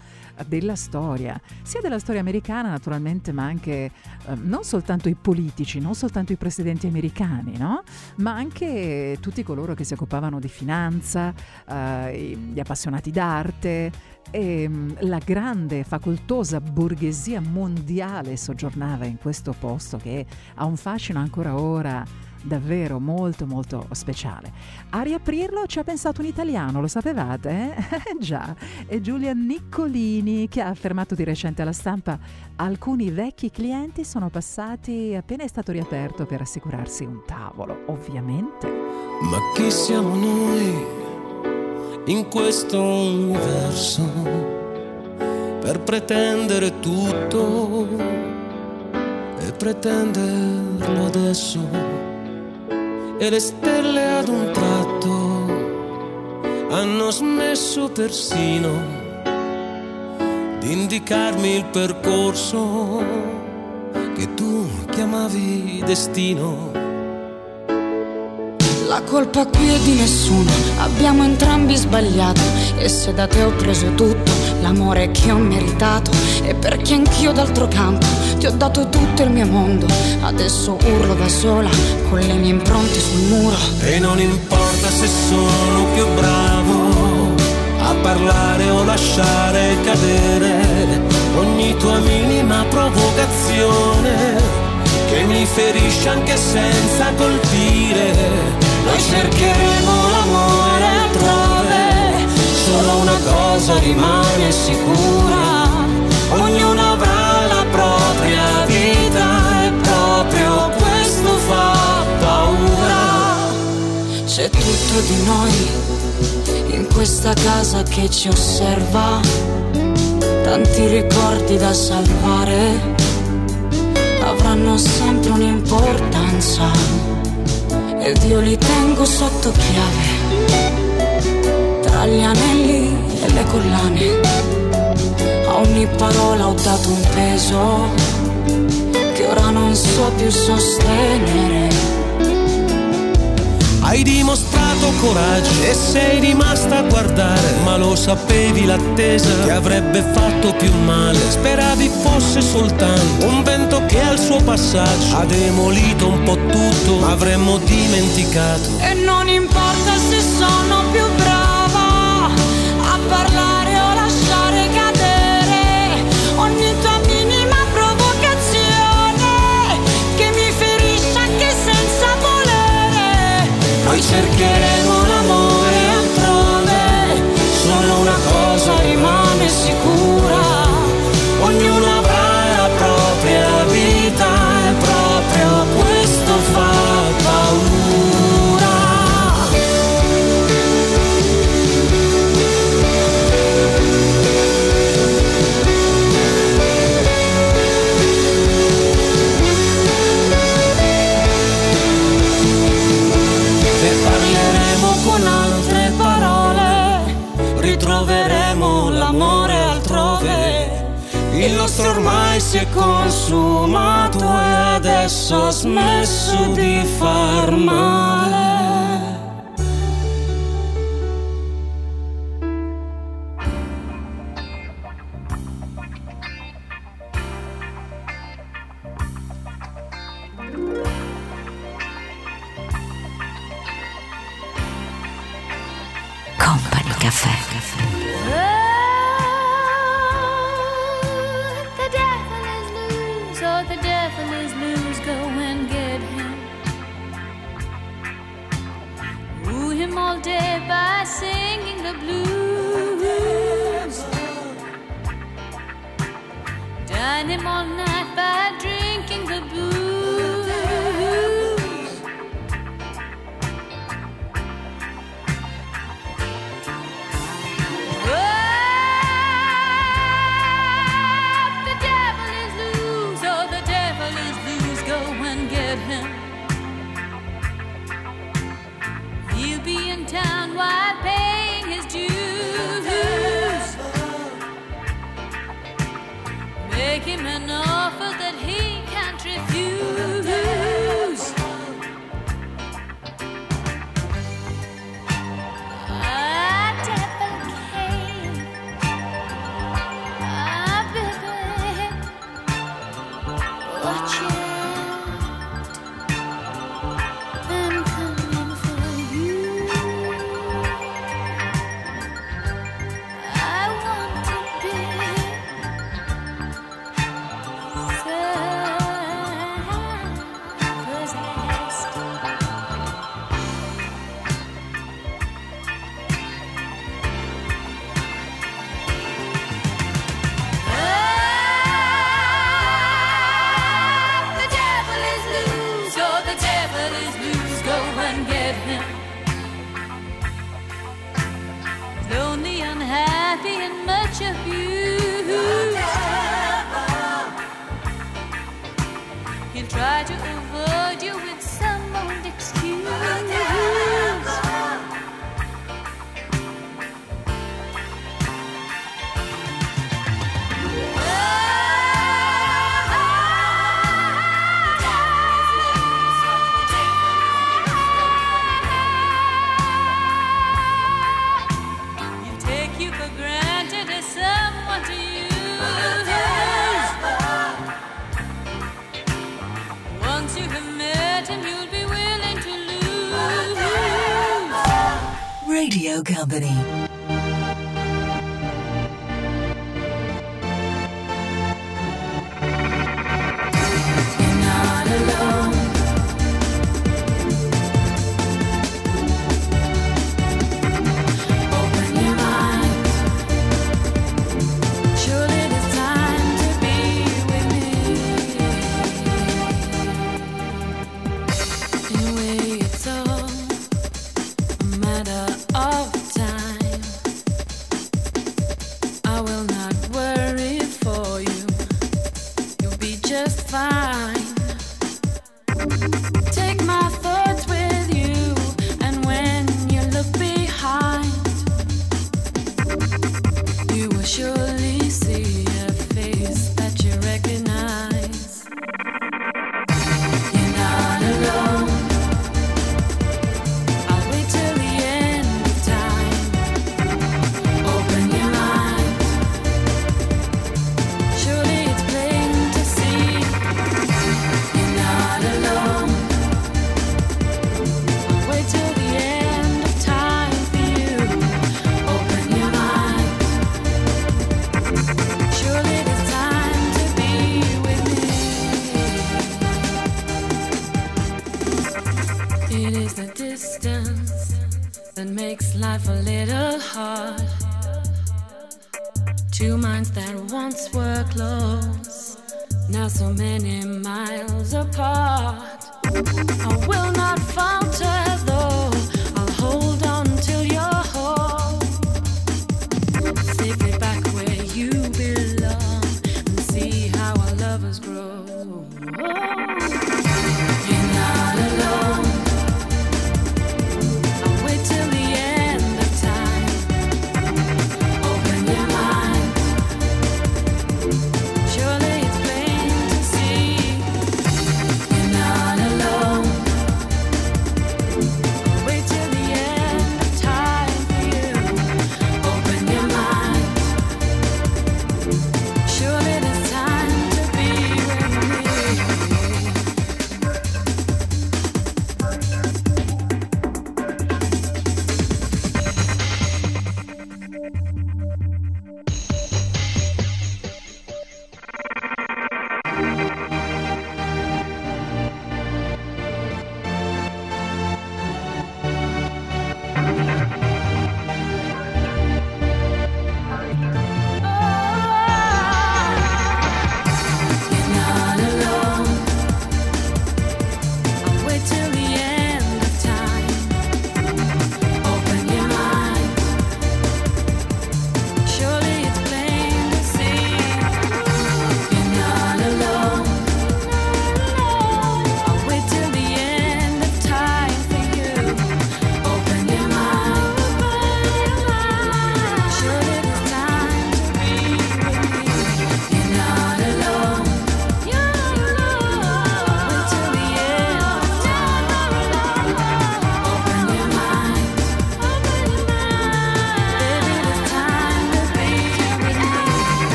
della storia, sia della storia americana naturalmente, ma anche eh, non soltanto i politici, non soltanto i presidenti americani, no? ma anche tutti coloro che si occupavano di finanza, eh, gli appassionati d'arte, e mm, la grande facoltosa borghesia mondiale soggiornava in questo posto che ha un fascino ancora ora davvero molto molto speciale. A riaprirlo ci ha pensato un italiano, lo sapevate? Eh? Già, è Giulia Niccolini che ha affermato di recente alla stampa alcuni vecchi clienti sono passati appena è stato riaperto per assicurarsi un tavolo, ovviamente. Ma chi siamo noi in questo universo per pretendere tutto e pretenderlo adesso? E le stelle ad un tratto hanno smesso persino di indicarmi il percorso che tu chiamavi destino. La colpa qui è di nessuno, abbiamo entrambi sbagliato e se da te ho preso tutto, l'amore che ho meritato e perché anch'io d'altro canto ti ho dato tutto il mio mondo, adesso urlo da sola con le mie impronte sul muro. E non importa se sono più bravo a parlare o lasciare cadere ogni tua minima provocazione che mi ferisce anche senza colpire. Noi cercheremo l'amore altrove, solo una cosa rimane sicura, ognuno avrà la propria vita e proprio questo fa paura. C'è tutto di noi in questa casa che ci osserva, tanti ricordi da salvare avranno sempre un'importanza ed io li tengo sotto chiave tra gli anelli e le collane. A ogni parola ho dato un peso che ora non so più sostenere hai dimostrato coraggio e sei rimasta a guardare, ma lo sapevi l'attesa che avrebbe fatto più male. Speravi fosse soltanto un vento che al suo passaggio ha demolito un po' tutto, ma avremmo dimenticato. E non importa hoy ser querer. Il nostro ormai si è consumato e adesso ha smesso di far male.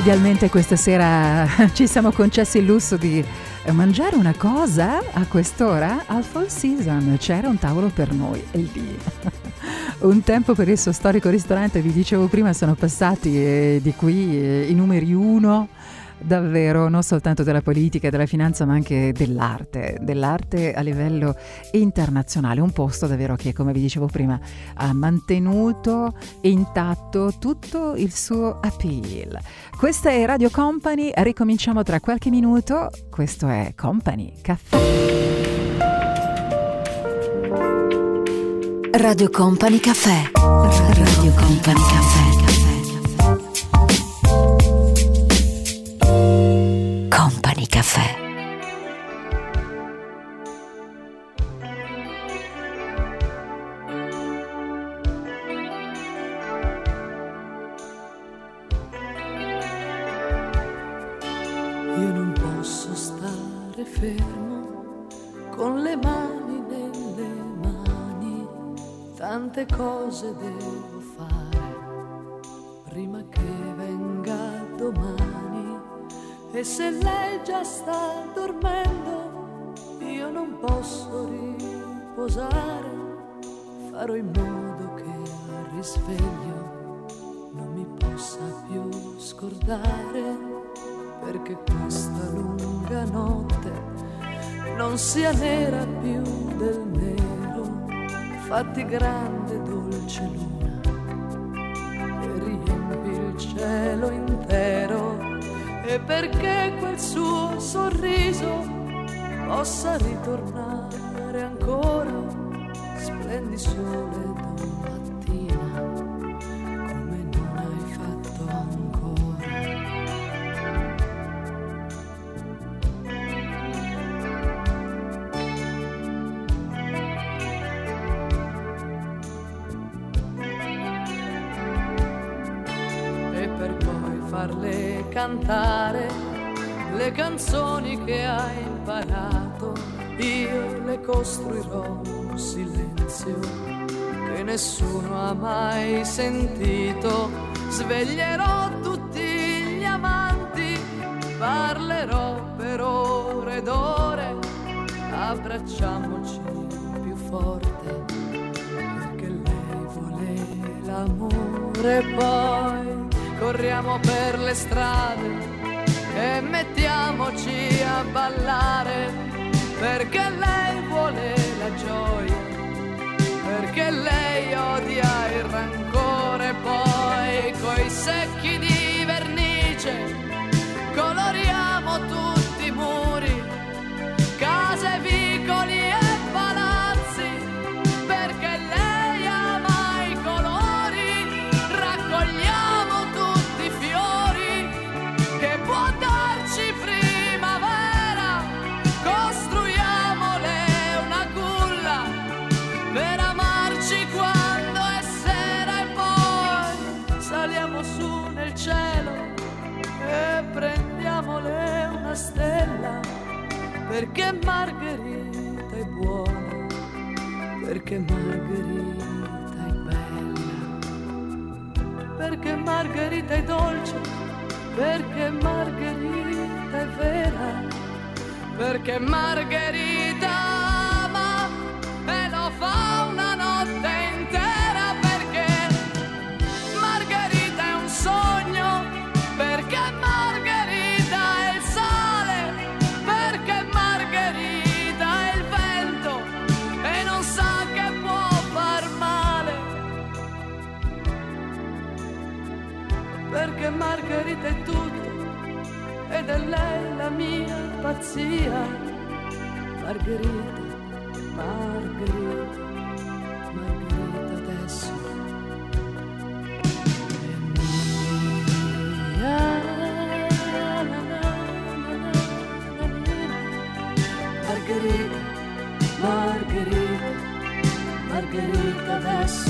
Idealmente questa sera ci siamo concessi il lusso di mangiare una cosa a quest'ora al Fall Season. C'era un tavolo per noi e lì. Un tempo per il suo storico ristorante, vi dicevo prima, sono passati eh, di qui eh, i numeri uno davvero non soltanto della politica e della finanza ma anche dell'arte, dell'arte a livello internazionale, un posto davvero che come vi dicevo prima ha mantenuto intatto tutto il suo appeal. Questa è Radio Company, ricominciamo tra qualche minuto, questo è Company Caffè. Radio Company Caffè. Radio Company Caffè. Company Caffè. Io non posso stare fermo con le mani nelle mani, tante cose devo E se lei già sta dormendo, io non posso riposare, farò in modo che al risveglio non mi possa più scordare perché questa lunga notte non sia nera più del nero, fatti grande dolce luna e riempi il cielo intero e perché quel suo sorriso possa ritornare ancora, splendi sole cantare le canzoni che hai imparato. Io le costruirò un silenzio che nessuno ha mai sentito. Sveglierò tutti gli amanti, parlerò per ore ed ore, abbracciamoci più forte l'amore poi corriamo per le strade e mettiamoci a ballare perché lei vuole la gioia perché lei odia il rancore poi coi secchi di vernice coloriamo tutti perché Margherita è buona perché Margherita è bella perché Margherita è dolce perché Margherita è vera perché Margherita Margherita è tutto ed è lei la mia pazzia Margherita Margherita Margherita adesso Margherita, Margherita, Margherita adesso.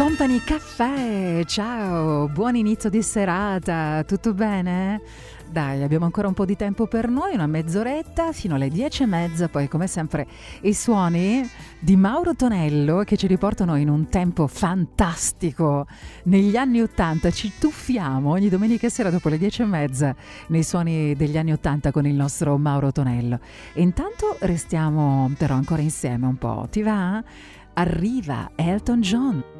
Company Caffè, ciao, buon inizio di serata, tutto bene? Dai, abbiamo ancora un po' di tempo per noi, una mezz'oretta fino alle dieci e mezza, poi come sempre i suoni di Mauro Tonello che ci riportano in un tempo fantastico. Negli anni Ottanta ci tuffiamo ogni domenica sera dopo le dieci e mezza nei suoni degli anni Ottanta con il nostro Mauro Tonello. E intanto restiamo però ancora insieme un po', ti va? Arriva Elton John.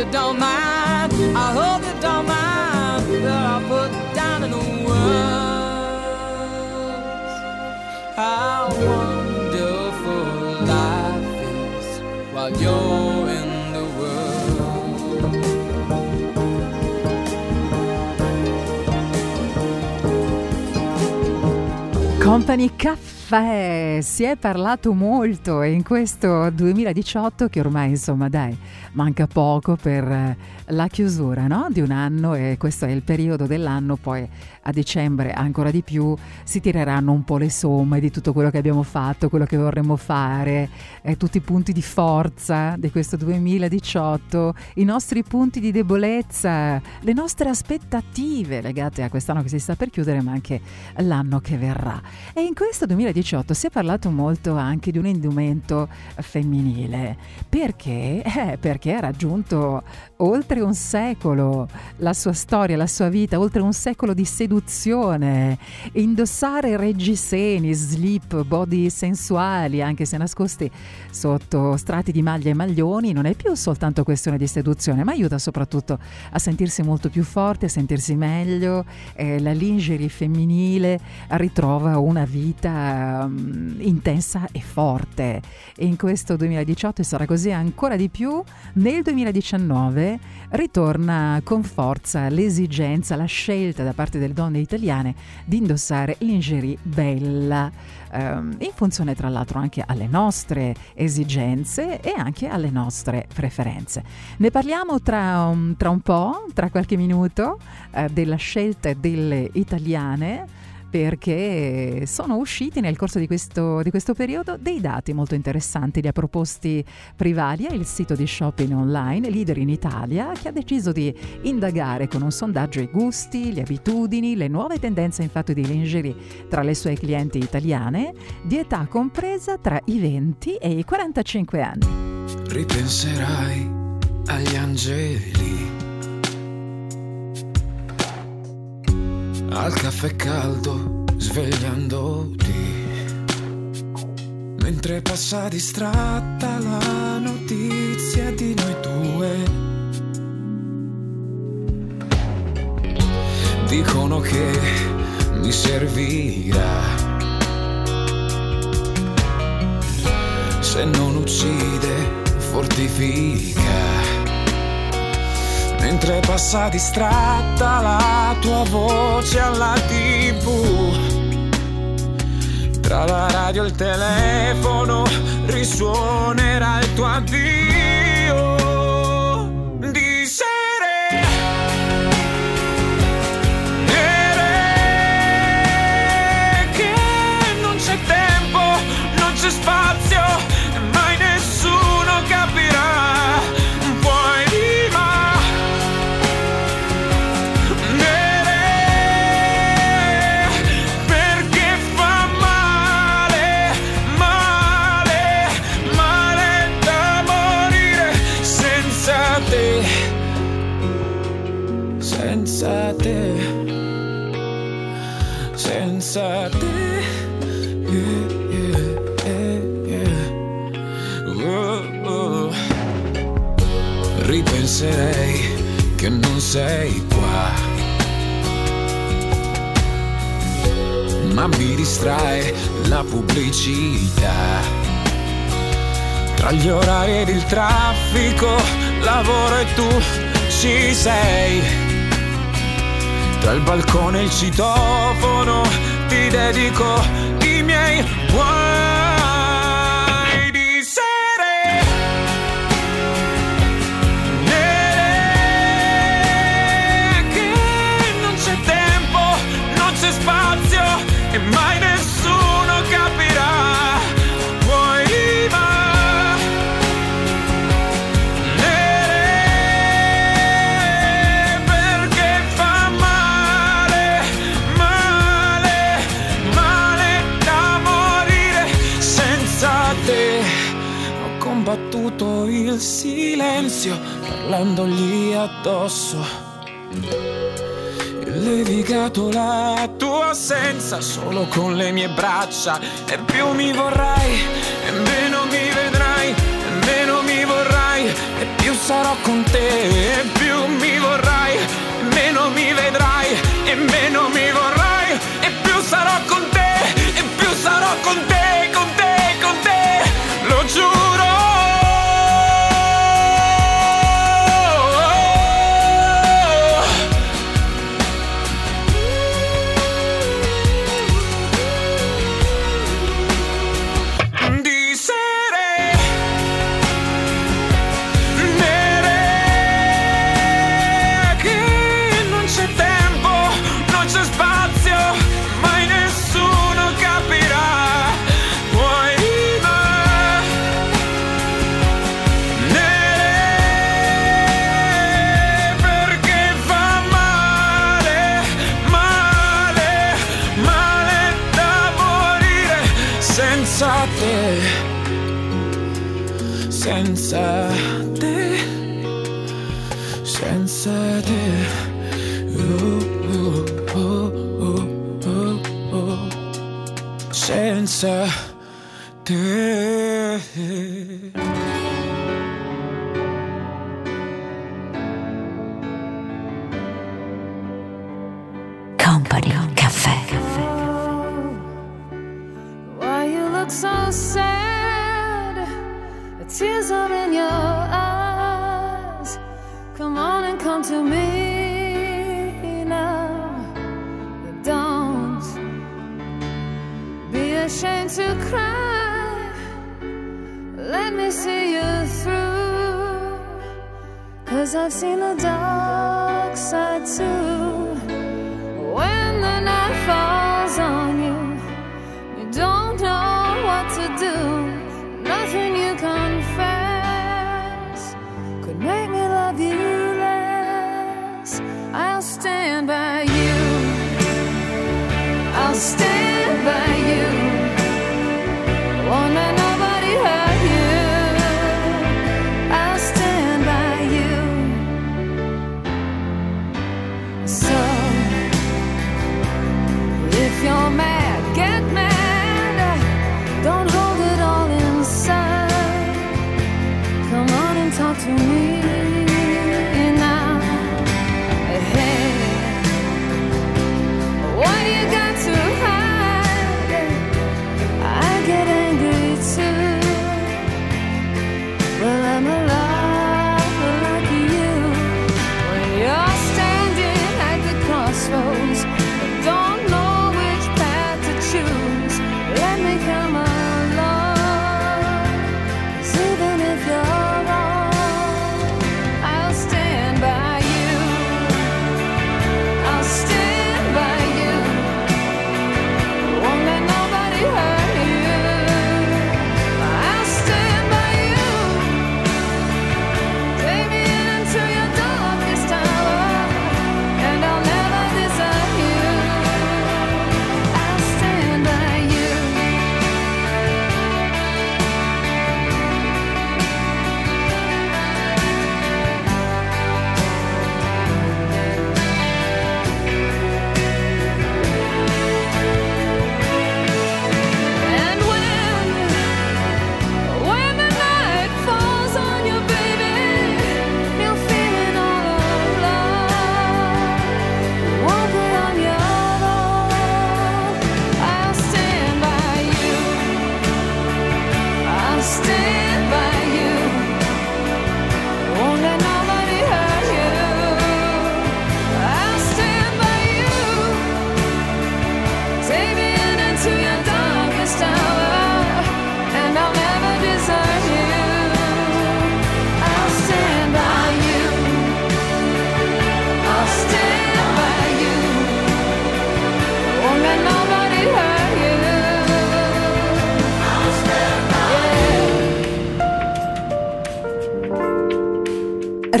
you don't mind. I hope you don't mind that I put down in words. How wonderful life is while you're in the Company Caffè, si è parlato molto in questo 2018 che ormai insomma dai, manca poco per eh, la chiusura no? di un anno e questo è il periodo dell'anno, poi a dicembre ancora di più si tireranno un po' le somme di tutto quello che abbiamo fatto, quello che vorremmo fare, eh, tutti i punti di forza di questo 2018, i nostri punti di debolezza, le nostre aspettative legate a quest'anno che si sta per chiudere ma anche l'anno che verrà. E in questo 2018 2018 si è parlato molto anche di un indumento femminile. Perché? Eh, perché ha raggiunto oltre un secolo la sua storia, la sua vita, oltre un secolo di seduzione. Indossare reggiseni, slip, body sensuali, anche se nascosti sotto strati di maglia e maglioni, non è più soltanto questione di seduzione, ma aiuta soprattutto a sentirsi molto più forti, a sentirsi meglio. Eh, la lingerie femminile ritrova una vita um, intensa e forte. E in questo 2018 sarà così ancora di più. Nel 2019 ritorna con forza l'esigenza, la scelta da parte delle donne italiane di indossare lingerie bella, ehm, in funzione tra l'altro anche alle nostre esigenze e anche alle nostre preferenze. Ne parliamo tra un, tra un po', tra qualche minuto, eh, della scelta delle italiane perché sono usciti nel corso di questo, di questo, periodo dei dati molto interessanti. Li ha proposti Privalia, il sito di shopping online, leader in Italia, che ha deciso di indagare con un sondaggio i gusti, le abitudini, le nuove tendenze infatti di lingerie tra le sue clienti italiane, di età compresa tra i 20 e i 45 anni. Ripenserai agli angeli al caffè caldo svegliandoti. Mentre passa distratta la notizia di noi due. Dicono che mi servirà. Se non uccide fortifica mentre passa distratta la tua voce alla tv. Tra la radio e il telefono risuonerà il tuo addio. Di sere. Non c'è tempo, non c'è spazio Ripenserei che non sei qua. Ma mi distrae la pubblicità. Tra gli orari ed il traffico, lavoro e tu ci sei. Tra il balcone e il citofono, ti dedico i miei guai il silenzio parlandogli addosso. E levigato la tua assenza solo con le mie braccia. E più mi vorrai, e meno mi vedrai, e meno mi vorrai, e più sarò con te. E più mi vorrai, e meno mi vedrai, e meno mi vorrai, e più sarò con te, e più sarò con te, con te, con te. Lo giuro. answer Cause I've seen the dark side too. When the night falls.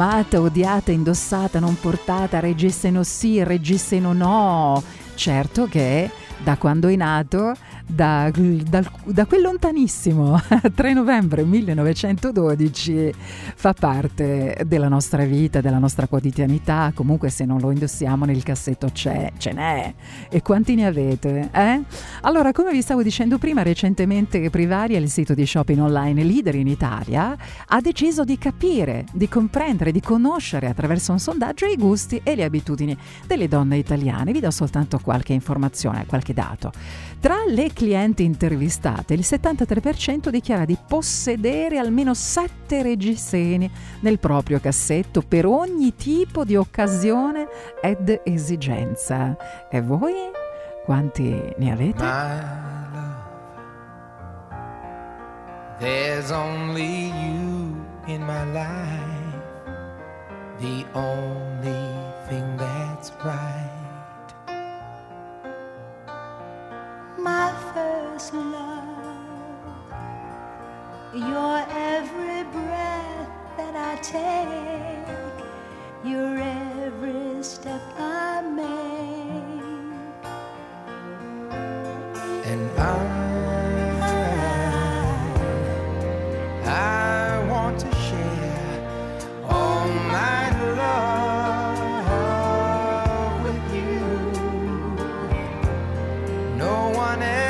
Amata, odiata, indossata, non portata, reggiseno sì, reggiseno no. Certo che da quando è nato, da, dal- da quel lontanissimo 3 novembre 1912, fa parte della nostra vita, della nostra quotidianità. Comunque, se non lo indossiamo nel cassetto c'è, ce n'è. E quanti ne avete? Eh? Allora, come vi stavo dicendo prima, recentemente Privaria, il sito di shopping online leader in Italia, ha deciso di capire, di comprendere, di conoscere attraverso un sondaggio i gusti e le abitudini delle donne italiane. Vi do soltanto qualche informazione, qualche dato. Tra le clienti intervistate, il 73% dichiara di possedere almeno 7 reggiseni nel proprio cassetto per ogni tipo di occasione ed esigenza. E voi quanti ne avete? There's only you in my life, the only thing that's right. My first love. Your every breath that I take, your every step I make. And I, I want No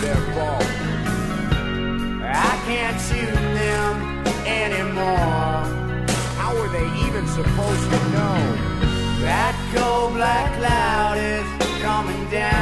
their fault. I can't shoot them anymore. How were they even supposed to know? That cold black cloud is coming down.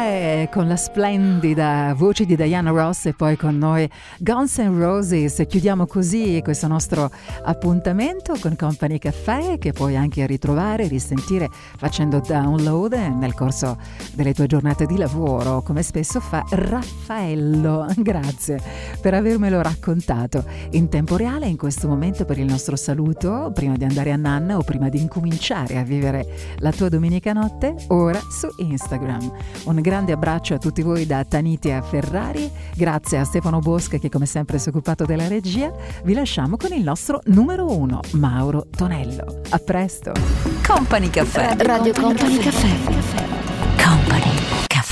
Company Con la splendida voce di Diana Ross e poi con noi Guns N' Roses. Chiudiamo così questo nostro appuntamento con Company Caffè che puoi anche ritrovare, risentire facendo download nel corso delle tue giornate di lavoro, come spesso fa Raffaello. Grazie per avermelo raccontato in tempo reale in questo momento per il nostro saluto, prima di andare a Nanna o prima di incominciare a vivere la tua domenica notte, ora su Instagram. Un grande abbraccio abbraccio a tutti voi da Tanitia Ferrari, grazie a Stefano Bosca che come sempre si è occupato della regia, vi lasciamo con il nostro numero uno, Mauro Tonello. A presto! Company Caffè. Eh, Radio, Company, Company Caffè. Company Caffè.